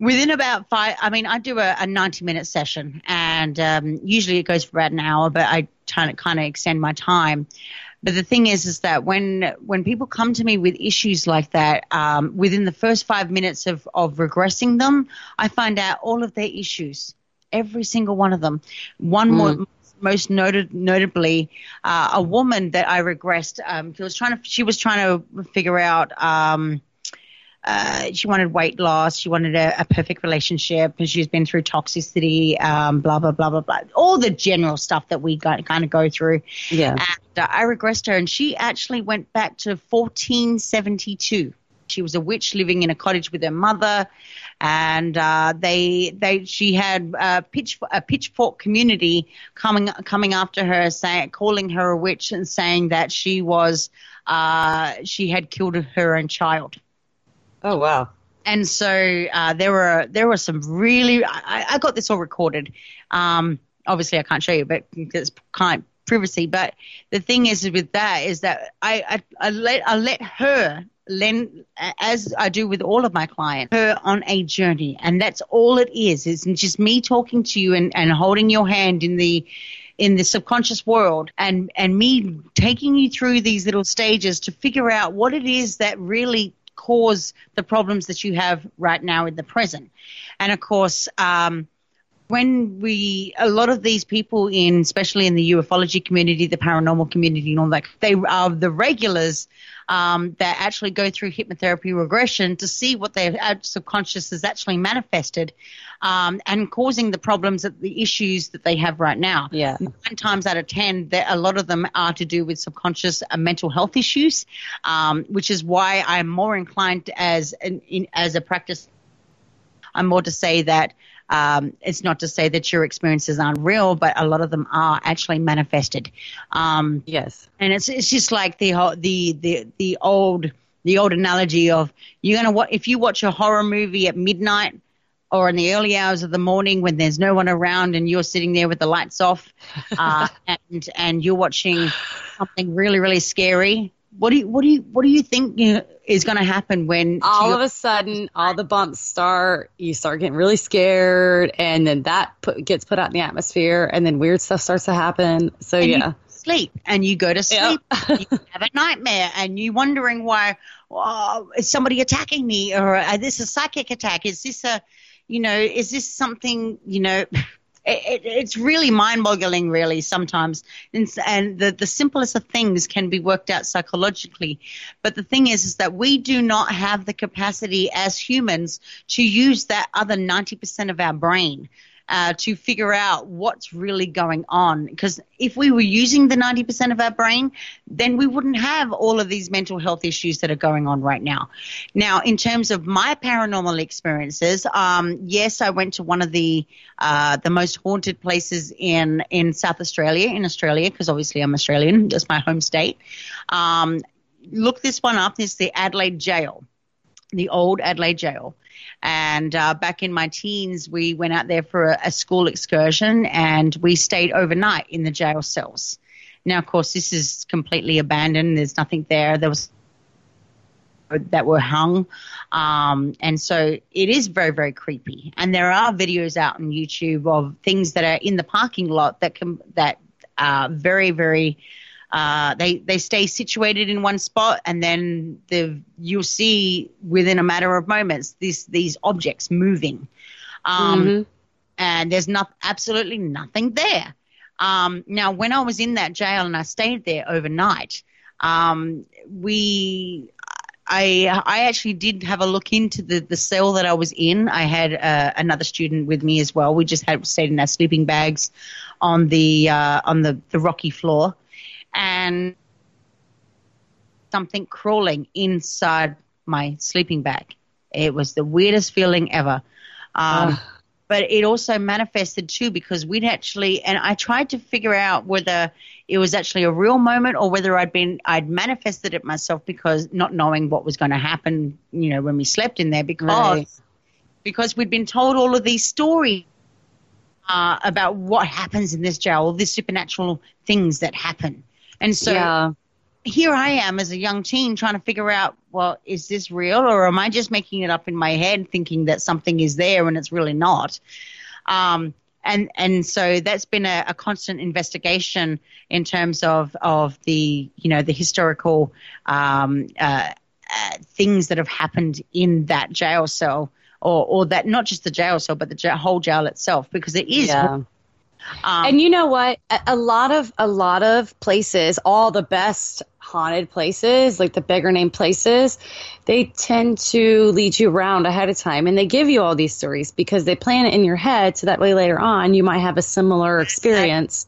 within about five i mean i do a, a 90 minute session and um, usually it goes for about an hour but i kind of extend my time but the thing is is that when when people come to me with issues like that um, within the first five minutes of, of regressing them i find out all of their issues every single one of them one more most noted, notably, uh, a woman that I regressed. Um, she was trying to she was trying to figure out. Um, uh, she wanted weight loss. She wanted a, a perfect relationship, and she's been through toxicity, um, blah blah blah blah blah. All the general stuff that we got, kind of go through. Yeah. And uh, I regressed her, and she actually went back to 1472. She was a witch living in a cottage with her mother, and uh, they they she had a pitch a pitchfork community coming coming after her, saying calling her a witch and saying that she was uh, she had killed her own child. Oh wow. And so uh, there were there were some really I, I got this all recorded. Um, obviously, I can't show you, but it's kind of privacy. But the thing is with that is that I I, I let I let her lend as I do with all of my clients her on a journey, and that's all it is. It's just me talking to you and, and holding your hand in the in the subconscious world and and me taking you through these little stages to figure out what it is that really cause the problems that you have right now in the present. And of course, um, when we, a lot of these people in, especially in the ufology community, the paranormal community, and all that, they are the regulars um, that actually go through hypnotherapy regression to see what their subconscious has actually manifested um, and causing the problems, that the issues that they have right now. Yeah. Nine times out of ten, that a lot of them are to do with subconscious uh, mental health issues, um, which is why I'm more inclined as an, in, as a practice. I'm more to say that um, it's not to say that your experiences aren't real, but a lot of them are actually manifested. Um, Yes. and it's it's just like the ho- the the the old the old analogy of you're gonna if you watch a horror movie at midnight or in the early hours of the morning when there's no one around and you're sitting there with the lights off uh, and and you're watching something really really scary. What do you what do you what do you think you know, is going to happen when all of a sudden all the bumps start you start getting really scared and then that put, gets put out in the atmosphere and then weird stuff starts to happen so and yeah you sleep and you go to Yeah. sleep you have a nightmare and you're wondering why oh, is somebody attacking me or uh, is this a psychic attack is this a you know is this something you know it, it, it's really mind-boggling really sometimes. And, and the, the simplest of things can be worked out psychologically. But the thing is is that we do not have the capacity as humans to use that other 90% of our brain uh, to figure out what's really going on. Because if we were using the 90% of our brain, then we wouldn't have all of these mental health issues that are going on right now. Now, in terms of my paranormal experiences, um, yes, I went to one of the uh, the most haunted places in in South Australia, in Australia, because obviously I'm Australian, that's my home state. Um, look this one up. It's the Adelaide Jail the old Adelaide Jail. And uh, back in my teens, we went out there for a, a school excursion and we stayed overnight in the jail cells. Now, of course, this is completely abandoned. There's nothing there. There was that were hung, um, and so it is very, very creepy. And there are videos out on YouTube of things that are in the parking lot that can that are very, very uh, they they stay situated in one spot, and then the you'll see within a matter of moments these these objects moving, um, Mhm. and there's not absolutely nothing there. Um, now, when I was in that jail and I stayed there overnight, um, we I I actually did have a look into the, the cell that I was in. I had uh, another student with me as well. We just had stayed in our sleeping bags on the uh, on the, the rocky floor, and something crawling inside my sleeping bag. It was the weirdest feeling ever. Um, Ugh. but it also manifested too because we'd actually and I tried to figure out whether it was actually a real moment or whether I'd been I'd manifested it myself because not knowing what was going to happen, you know, when we slept in there because Right. because we'd been told all of these stories uh, about what happens in this jail, all these supernatural things that happen, and so yeah here I am as a young teen trying to figure out, well, is this real or am I just making it up in my head thinking that something is there and it's really not? Um, and and so that's been a, a, constant investigation in terms of of the you know the historical um, uh, uh, things that have happened in that jail cell or or that not just the jail cell but the jail, whole jail itself because it is yeah. Um, and you know what? A, a, lot of a lot of places, all the best haunted places, like the bigger name places, they tend to lead you around ahead of time, and they give you all these stories because they plan it in your head, so that way later on you might have a similar experience.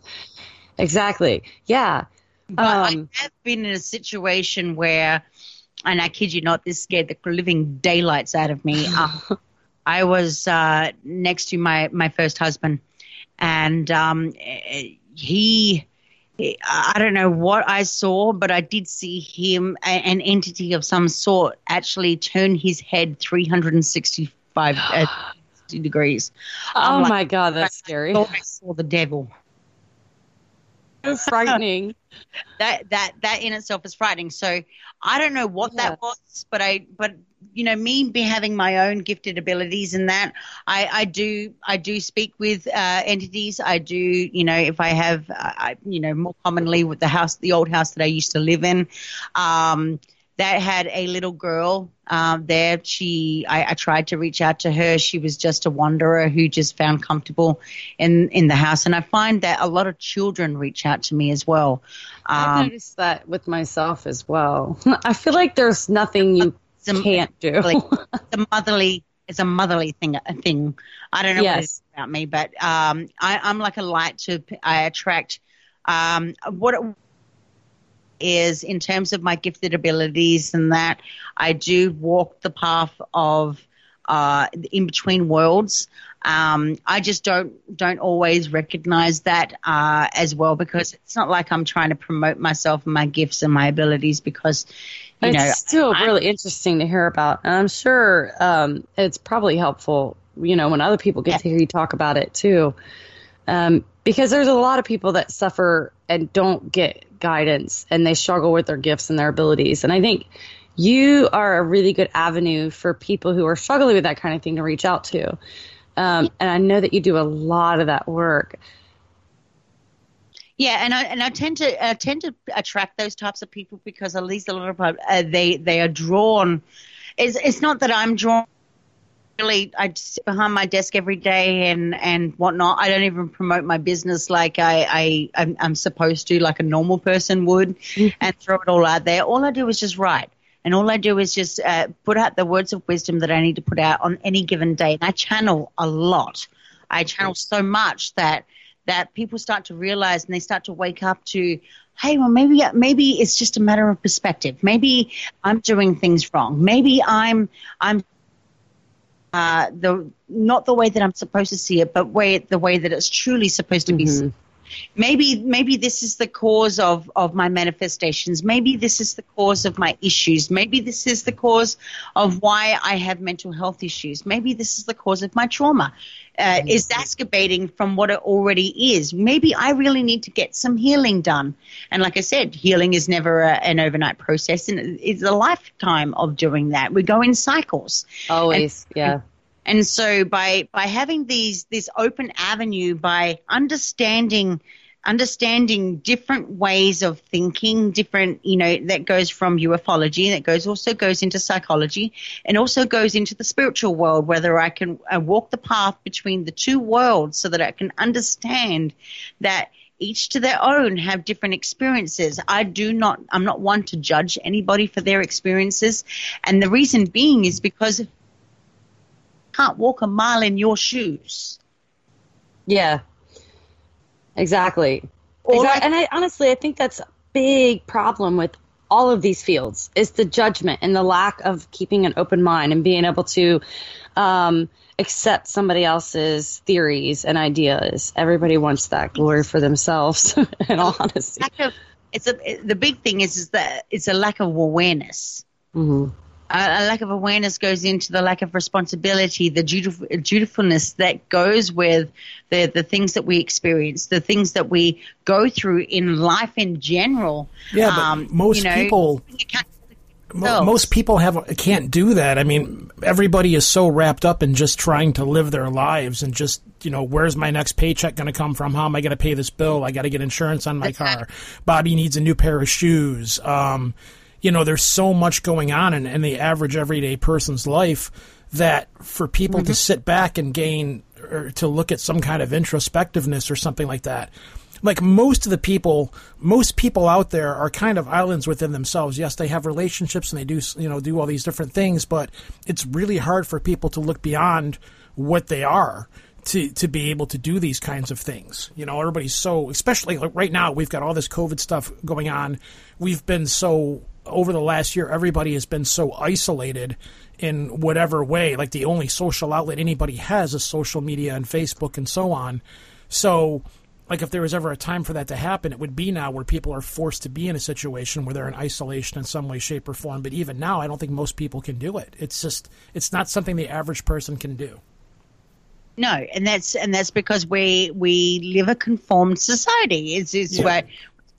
Exactly. Yeah. But um, I have been in a situation where, and I kid you not, this scared the living daylights out of me. Uh, I was uh, next to my my first husband and um, he. I don't know what I saw, but I did see him, an entity of some sort, actually turn his head 365 uh, degrees. Oh like, my God, that's scary. I saw the devil. So frightening. that that that in itself is frightening. So I don't know what yeah. that was, but I but you know me be having my own gifted abilities and that I, I do I do speak with uh, entities. I do you know if I have uh, I, you know more commonly with the house the old house that I used to live in. Um, that had a little girl um, there. She, I, I, tried to reach out to her. She was just a wanderer who just found comfortable in in the house. And I find that a lot of children reach out to me as well. Um, I've noticed that with myself as well. I feel like there's nothing you a, can't do. Like, it's a motherly. It's a motherly thing. A thing. I don't know yes. what it's about me, but um, I, I'm like a light to. I attract. Um, what is in terms of my gifted abilities and that I do walk the path of uh, in between worlds. Um, I just don't don't always recognize that uh, as well because it's not like I'm trying to promote myself and my gifts and my abilities because it's know still I, really interesting to hear about and I'm sure um, it's probably helpful you know when other people get yeah. to hear you talk about it too um, because there's a lot of people that suffer and don't get guidance and they struggle with their gifts and their abilities. And I think you are a really good avenue for people who are struggling with that kind of thing to reach out to. Um, and I know that you do a lot of that work. Yeah, and I and I tend to I tend to attract those types of people because at least a lot of uh, they they are drawn. It's it's not that I'm drawn really I sit behind my desk every day and and whatnot. I don't even promote my business like I, I I'm, I'm supposed to, like a normal person would, mm-hmm. and throw it all out there. All I do is just write. And all I do is just uh, put out the words of wisdom that I need to put out on any given day. And I channel a lot. I channel so much that that people start to realize and they start to wake up to, hey, well, maybe maybe it's just a matter of perspective. Maybe I'm doing things wrong. Maybe I'm I'm uh, the not the way that I'm supposed to see it, but way the way that it's truly supposed to mm-hmm. Be. Maybe maybe this is the cause of of my manifestations. Maybe this is the cause of my issues. Maybe this is the cause of why I have mental health issues. Maybe this is the cause of my trauma. Uh, exacerbating from what it already is. Maybe I really need to get some healing done. And like I said, healing is never a, an overnight process, and it's a lifetime of doing that. We go in cycles. Always, and, yeah. And so by by having these this open avenue, by understanding understanding different ways of thinking, different, you know, that goes from ufology, that goes also goes into psychology, and also goes into the spiritual world, whether I can uh, walk the path between the two worlds so that I can understand that each to their own have different experiences. I do not, I'm not one to judge anybody for their experiences. And the reason being is because can't walk a mile in your shoes. Yeah, exactly. exactly. and I honestly, I think that's a big problem with all of these fields is the judgment and the lack of keeping an open mind and being able to um, accept somebody else's theories and ideas. Everybody wants that glory for themselves. in all honesty, of, it's a the big thing is is that it's a lack of awareness. Mm-hmm. A lack of awareness goes into the lack of responsibility, the dutif- dutifulness that goes with the, the things that we experience, the things that we go through in life in general. Yeah, but Um, most you know, people you can't- Mo- most people have can't do that. I mean, everybody is so wrapped up in just trying to live their lives and just you know, where's my next paycheck going to come from? How am I going to pay this bill? I got to get insurance on my car. Bobby needs a new pair of shoes. Um, you know, there's so much going on in, in the average everyday person's life that for people to mm-hmm. sit back and gain or to look at some kind of introspectiveness or something like that. Like most of the people most people out there are kind of islands within themselves. Yes they have relationships and they do you know do all these different things but it's really hard for people to look beyond what they are to to be able to do these kinds of things. You know everybody's so especially like right now we've got all this covid stuff going on. We've been so over the last year everybody has been so isolated in whatever way like the only social outlet anybody has is social media and facebook and so on so like if there was ever a time for that to happen, it would be now where people are forced to be in a situation where they're in isolation in some way, shape, or form. But even now, I don't think most people can do it. It's just it's not something the average person can do. No, and that's and that's because we we live a conformed society. Is is Yeah. we're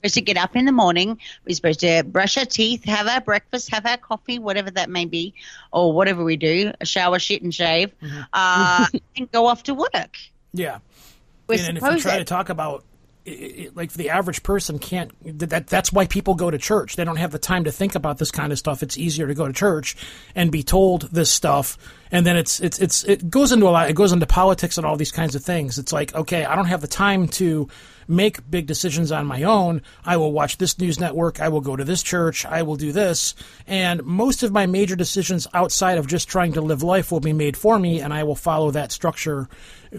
supposed to get up in the morning. We're supposed to brush our teeth, have our breakfast, have our coffee, whatever that may be, or whatever we do—a shower, shit, and shave, uh, and go off to work. Yeah. We're and, and if you supposed try to- to talk about i i like the average person can't that that's why people go to church. They don't have the time to think about this kind of stuff. It's easier to go to church and be told this stuff. And then it's it's it's it goes into a lot it goes into politics and all these kinds of things. It's like okay i don't have the time to make big decisions on my own. I will watch this news network. I will go to this church. I will do this. And most of my major decisions outside of just trying to live life will be made for me and i will follow that structure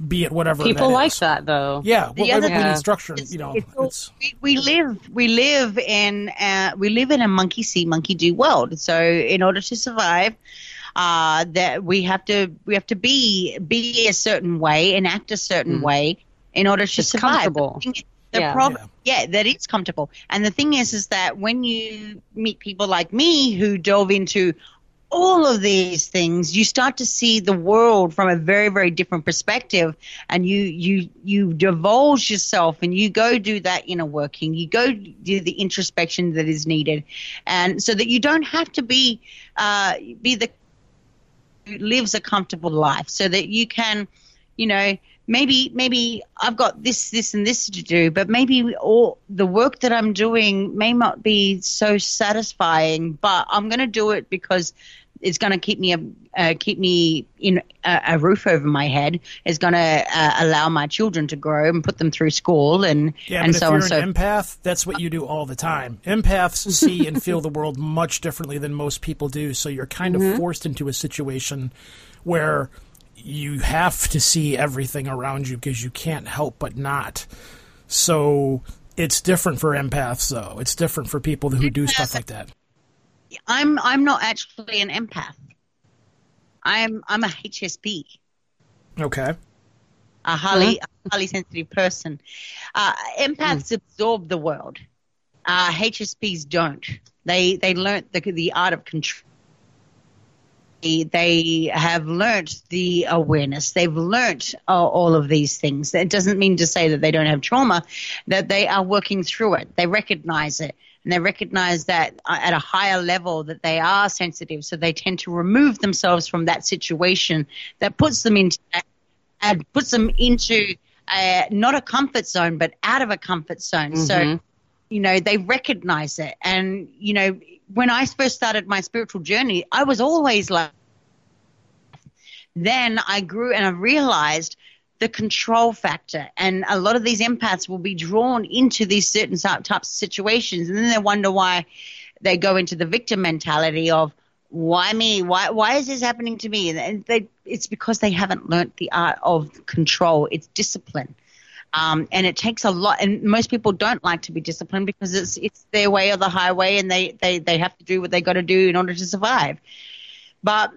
be it whatever People that like is. that though. Yeah, well, The other everybody thing- needs structure. It's- You know, it's it's we, we live we live in uh, we live in a monkey see monkey do world. So in order to survive, uh, that we have to we have to be be a certain way and act a certain way in order to Mm. It's survive. comfortable. The, thing- the Yeah. problem, yeah, that is comfortable. And the thing is, is that when you meet people like me who delve into all of these things you start to see the world from a very very different perspective and you you you divulge yourself and you go do that inner working. You go do the introspection that is needed. And so that you don't have to be uh, be the lives a comfortable life. So that you can you know maybe maybe I've got this this and this to do but maybe all the work that I'm doing may not be so satisfying but I'm going to do it because it's going to keep me a uh, keep me in a, a roof over my head is going to uh, allow my children to grow and put them through school and yeah. and but so if on you're so an empath, that's what you do all the time. Empaths see and feel the world much differently than most people do. So you're kind Mm-hmm. of forced into a situation where you have to see everything around you because you can't help but not. So it's different for empaths, though. It's different for people who do stuff like that. I'm I'm not actually an empath I'm I'm a HSP Okay. a highly a highly sensitive person. Uh, empaths absorb the world. Uh, HSPs don't. They they learnt the the art of control. They- They have learnt the awareness. They've learnt uh, all of these things. That doesn't mean to say that they don't have trauma, that they are working through it. They recognize it. And they recognize that uh, at a higher level that they are sensitive, so they tend to remove themselves from that situation that puts them into and puts them into uh, not a comfort zone, but out of a comfort zone. So, you know, they recognize it. And, you know, when I first started my spiritual journey, I was always like, then I grew and I realized the control factor. And a lot of these empaths will be drawn into these certain types of situations. And then they wonder why they go into the victim mentality of, why me? Why why is this happening to me? And- they, it's because they haven't learnt the art of control. It's discipline, um, and it takes a lot. And most people don't like to be disciplined because it's it's their way or the highway, and they they they have to do what they got to do in order to survive. But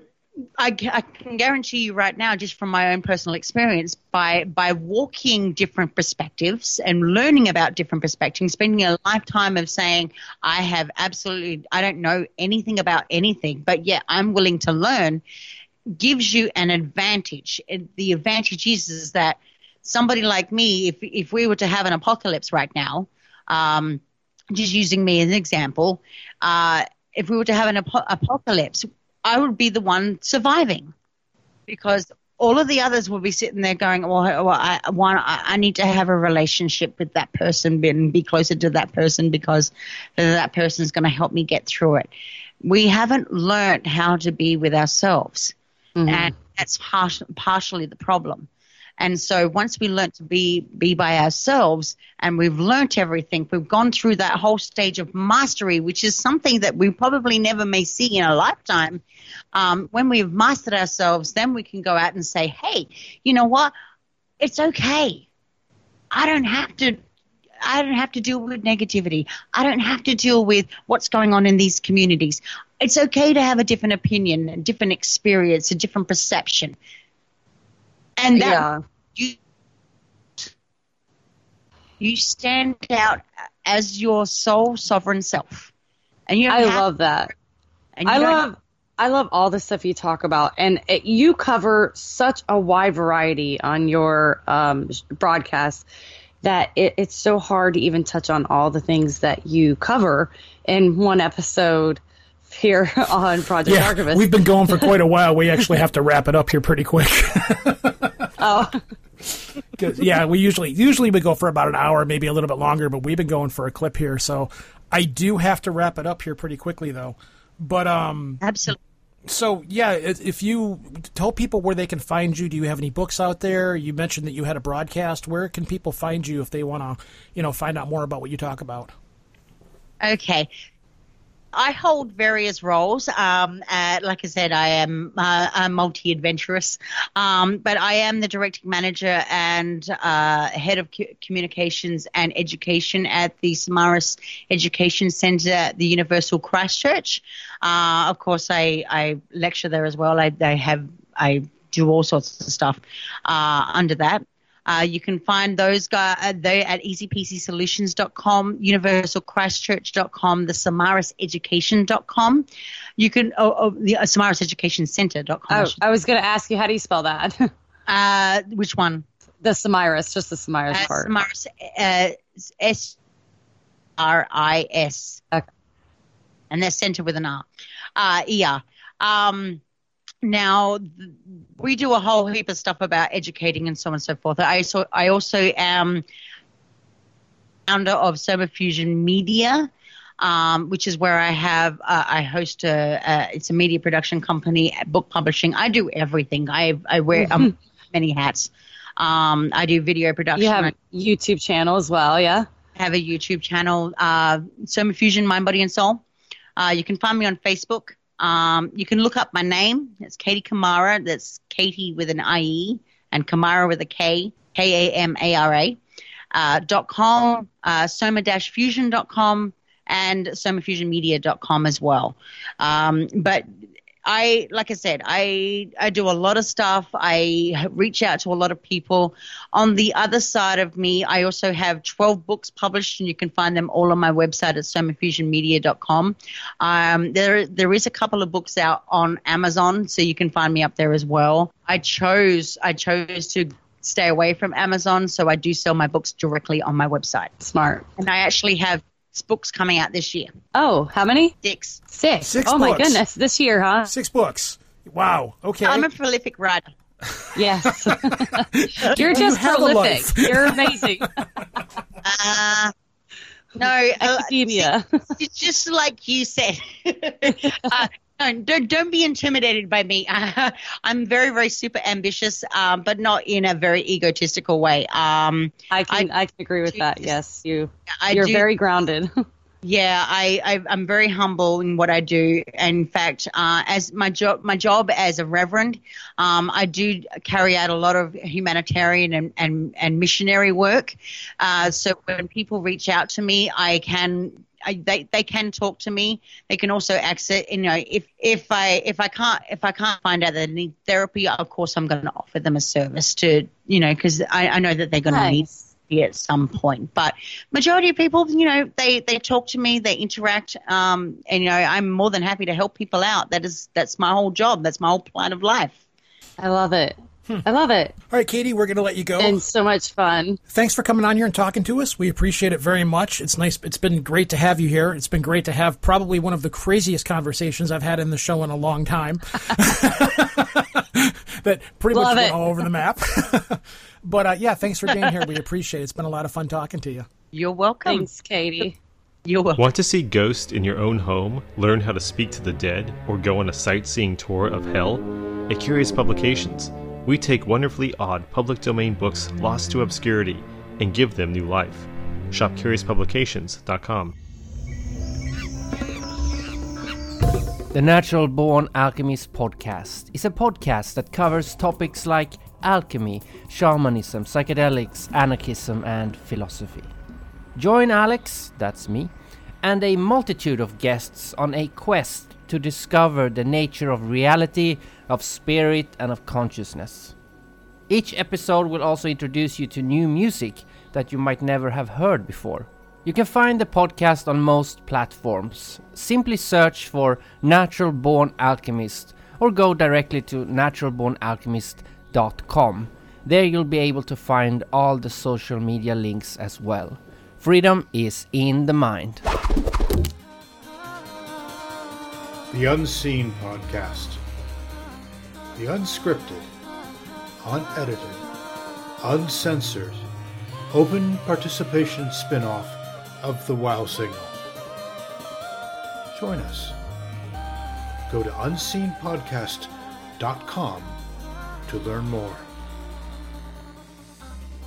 I, I can guarantee you right now, just from my own personal experience, by by walking different perspectives and learning about different perspectives, spending a lifetime of saying, I have absolutely, I don't know anything about anything, but yet I'm willing to learn, gives you an advantage. And the advantage is, is that somebody like me, if if we were to have an apocalypse right now, um, just using me as an example, uh, if we were to have an ap- apocalypse, I would be the one surviving because all of the others will be sitting there going, well, well I, want, I need to have a relationship with that person and be closer to that person because that person is going to help me get through it. We haven't learned how to be with ourselves. Mm-hmm. And that's partially the problem. And so once we learn to be be by ourselves and we've learnt everything, we've gone through that whole stage of mastery, which is something that we probably never may see in a lifetime. Um, when we've mastered ourselves, then we can go out and say, hey, you know what? It's okay. I don't have to I don't have to deal with negativity. I don't have to deal with what's going on in these communities. It's okay to have a different opinion, a different experience, a different perception and that yeah. you you stand out as your sole sovereign self. And you I love that. I love I love all the stuff you talk about, and it, you cover such a wide variety on your um, broadcast that it, it's so hard to even touch on all the things that you cover in one episode here on Project yeah, Archivist. We've been going for quite a while. We actually have to wrap it up here pretty quick. oh. yeah, we usually usually we go for about an hour, maybe a little bit longer, but we've been going for a clip here, so I do have to wrap it up here pretty quickly though. But um Absolutely. So yeah, if you tell people where they can find you, do you have any books out there? You mentioned that you had a broadcast. Where can people find you if they want to, you know, find out more about what you talk about? Okay. I hold various roles. Um, uh, like I said, I am uh, multi adventurous, um, but I am the directing manager and uh, head of communications and education at the Samaras Education Centre at the Universal Christchurch. Uh, of course, I, I lecture there as well. I, I have I do all sorts of stuff uh, under that. Uh, you can find those guys uh, there at easypcsolutions.com, universalchristchurch.com, the samaraseducation.com. You can, oh, oh the uh, samaraseducationcenter.com. Oh, I was going to ask you, how do you spell that? uh, which one? The Samaras, just the Samaras uh, part. Samaras, uh, S R I S. Okay. And they're center with an R. Uh, yeah. Um, now, we do a whole heap of stuff about educating and so on and so forth. I also, I also am founder of Soma Fusion Media, um, which is where I have uh, I host a, a, it's a media production company, book publishing. I do everything. I I wear um, many hats. Um, I do video production. You have a YouTube channel as well, yeah. I have a YouTube channel, uh, Soma Fusion Mind, Body, and Soul. Uh, you can find me on Facebook. Um, you can look up my name. It's Katie Kamara. That's Katie with an IE and Kamara with a K, K A M A R A. Uh, dot com, uh, soma-fusion.com, and somafusionmedia.com as well. Um, but I, like I said, I, I do a lot of stuff. I reach out to a lot of people. On the other side of me, I also have 12 books published, and you can find them all on my website at somafusionmedia.com. Um, there, there is a couple of books out on Amazon, so you can find me up there as well. I chose, I chose to stay away from Amazon, so I do sell my books directly on my website. Smart. And I actually have books coming out this year. Oh, how many? Six. Six. Six oh books. my goodness, this year, huh? Six books. Wow. Okay. I'm a prolific writer. Yes. You're just you prolific. You're amazing. Uh, no, academia. Uh, it's just like you said. uh, don't don't be intimidated by me. Uh, I'm very very super ambitious, um, but not in a very egotistical way. Um, I can I, I, can agree with that. yes, you I you're do, very grounded. yeah, I, I am very humble in what I do. In fact, uh, as my job my job as a reverend, um, I do carry out a lot of humanitarian and and, and missionary work. Uh, so when people reach out to me, I can I, they they can talk to me. They can also exit. You know, if if I if I can't if I can't find out that they need therapy, of course I'm going to offer them a service to you know because I, I know that they're going to nice. need at some point. But majority of people, you know, they they talk to me, they interact, um, and you know, I'm more than happy to help people out. That is that's my whole job. That's my whole plan of life. I love it. Hmm. I love it. All right, Katie, we're going to let you go. And so much fun. Thanks for coming on here and talking to us. We appreciate it very much. It's nice. It's been great to have you here. It's been great to have probably one of the craziest conversations I've had in the show in a long time. that pretty love much went all over the map. but uh, yeah, thanks for being here. We appreciate it. It's been a lot of fun talking to you. You're welcome. Thanks, Katie. You're welcome. Want to see ghosts in your own home, learn how to speak to the dead, or go on a sightseeing tour of hell? At Curious Publications, we take wonderfully odd public domain books lost to obscurity and give them new life. Shop CuriousPublications.com. The Natural Born Alchemist podcast is a podcast that covers topics like alchemy, shamanism, psychedelics, anarchism, and philosophy. Join Alex, that's me, and a multitude of guests on a quest to discover the nature of reality, of spirit, and of consciousness. Each episode will also introduce you to new music that you might never have heard before. You can find the podcast on most platforms. Simply search for Natural Born Alchemist or go directly to naturalbornalchemist.com. There you'll be able to find all the social media links as well. Freedom is in the mind. The Unseen Podcast. The unscripted, unedited, uncensored, open participation spin off of The Wow Signal. Join us. Go to unseenpodcast.com to learn more.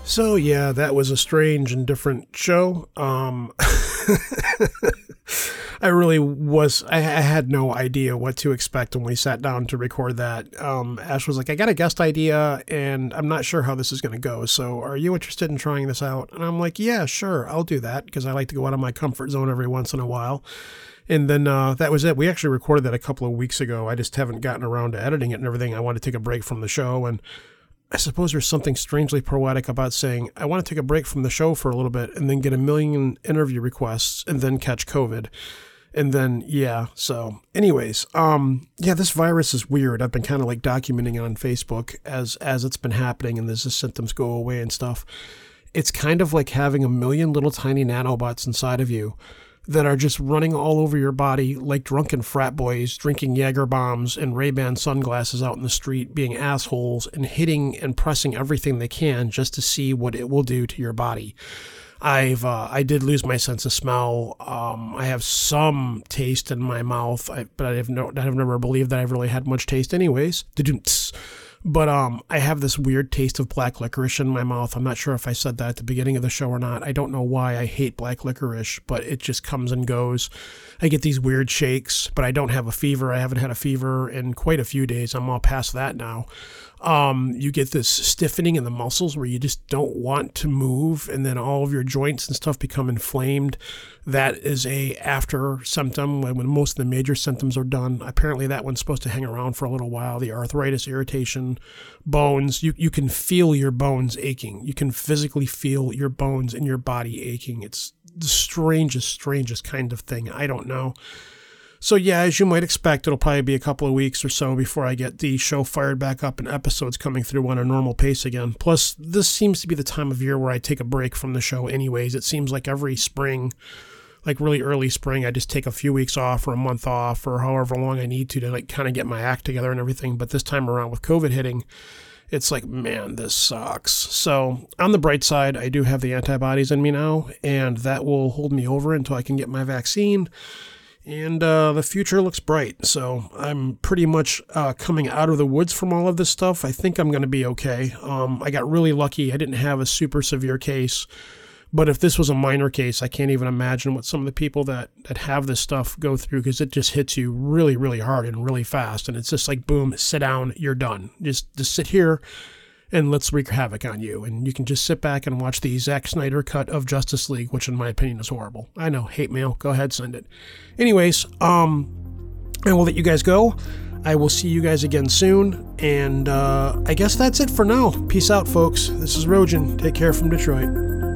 So yeah, that was a strange and different show. Um I really was. I, I, had no idea what to expect when we sat down to record that. Um, Ash was like, "I got a guest idea, and I'm not sure how this is going to go. So, are you interested in trying this out?" And I'm like, "Yeah, sure, I'll do that because I like to go out of my comfort zone every once in a while." And then uh, that was it. We actually recorded that a couple of weeks ago. I just haven't gotten around to editing it and everything. I want to take a break from the show and. I suppose there's something strangely poetic about saying, I want to take a break from the show for a little bit and then get a million interview requests and then catch COVID. And then yeah so anyways um yeah this virus is weird. I've been kind of like documenting it on facebook as as it's been happening and as the symptoms go away and stuff. It's kind of like having a million little tiny nanobots inside of you that are just running all over your body like drunken frat boys drinking Jaeger bombs and Ray-Ban sunglasses out in the street being assholes and hitting and pressing everything they can just to see what it will do to your body I've uh, I did lose my sense of smell. Um, I have some taste in my mouth, I, but I have no I have never believed that I've really had much taste, anyways. But um, I have this weird taste of black licorice in my mouth. I'm not sure if I said that at the beginning of the show or not. I don't know why I hate black licorice, but it just comes and goes. I get these weird shakes, but I don't have a fever. I haven't had a fever in quite a few days. I'm all past that now um, you get this stiffening in the muscles where you just don't want to move and then all of your joints and stuff become inflamed. That is a after symptom when most of the major symptoms are done. Apparently that one's supposed to hang around for a little while. The arthritis irritation bones you, you can feel your bones aching. You can physically feel your bones in your body aching. It's the strangest strangest kind of thing. I don't know so, yeah, as you might expect, it'll probably be a couple of weeks or so before I get the show fired back up and episodes coming through on a normal pace again. Plus, this seems to be the time of year where I take a break from the show, anyways. It seems like every spring, like really early spring, I just take a few weeks off or a month off or however long I need to to like kind of get my act together and everything. But this time around with COVID hitting, it's like, man, this sucks. So, on the bright side, I do have the antibodies in me now, and that will hold me over until I can get my vaccine and uh, the future looks bright. So I'm pretty much uh, coming out of the woods from all of this stuff. I think I'm going to be okay. Um, I got really lucky. I didn't have a super severe case. But if this was a minor case, I can't even imagine what some of the people that, that have this stuff go through because it just hits you really, really hard and really fast. And it's just like, boom, sit down, you're done. Just, just sit here and let's wreak havoc on you. And you can just sit back and watch the Zack Snyder cut of Justice League, which in my opinion is horrible. I know, hate mail. Go ahead, send it. Anyways, um, I will let you guys go. I will see you guys again soon. And uh, I guess that's it for now. Peace out, folks. This is Rojan. Take care from Detroit.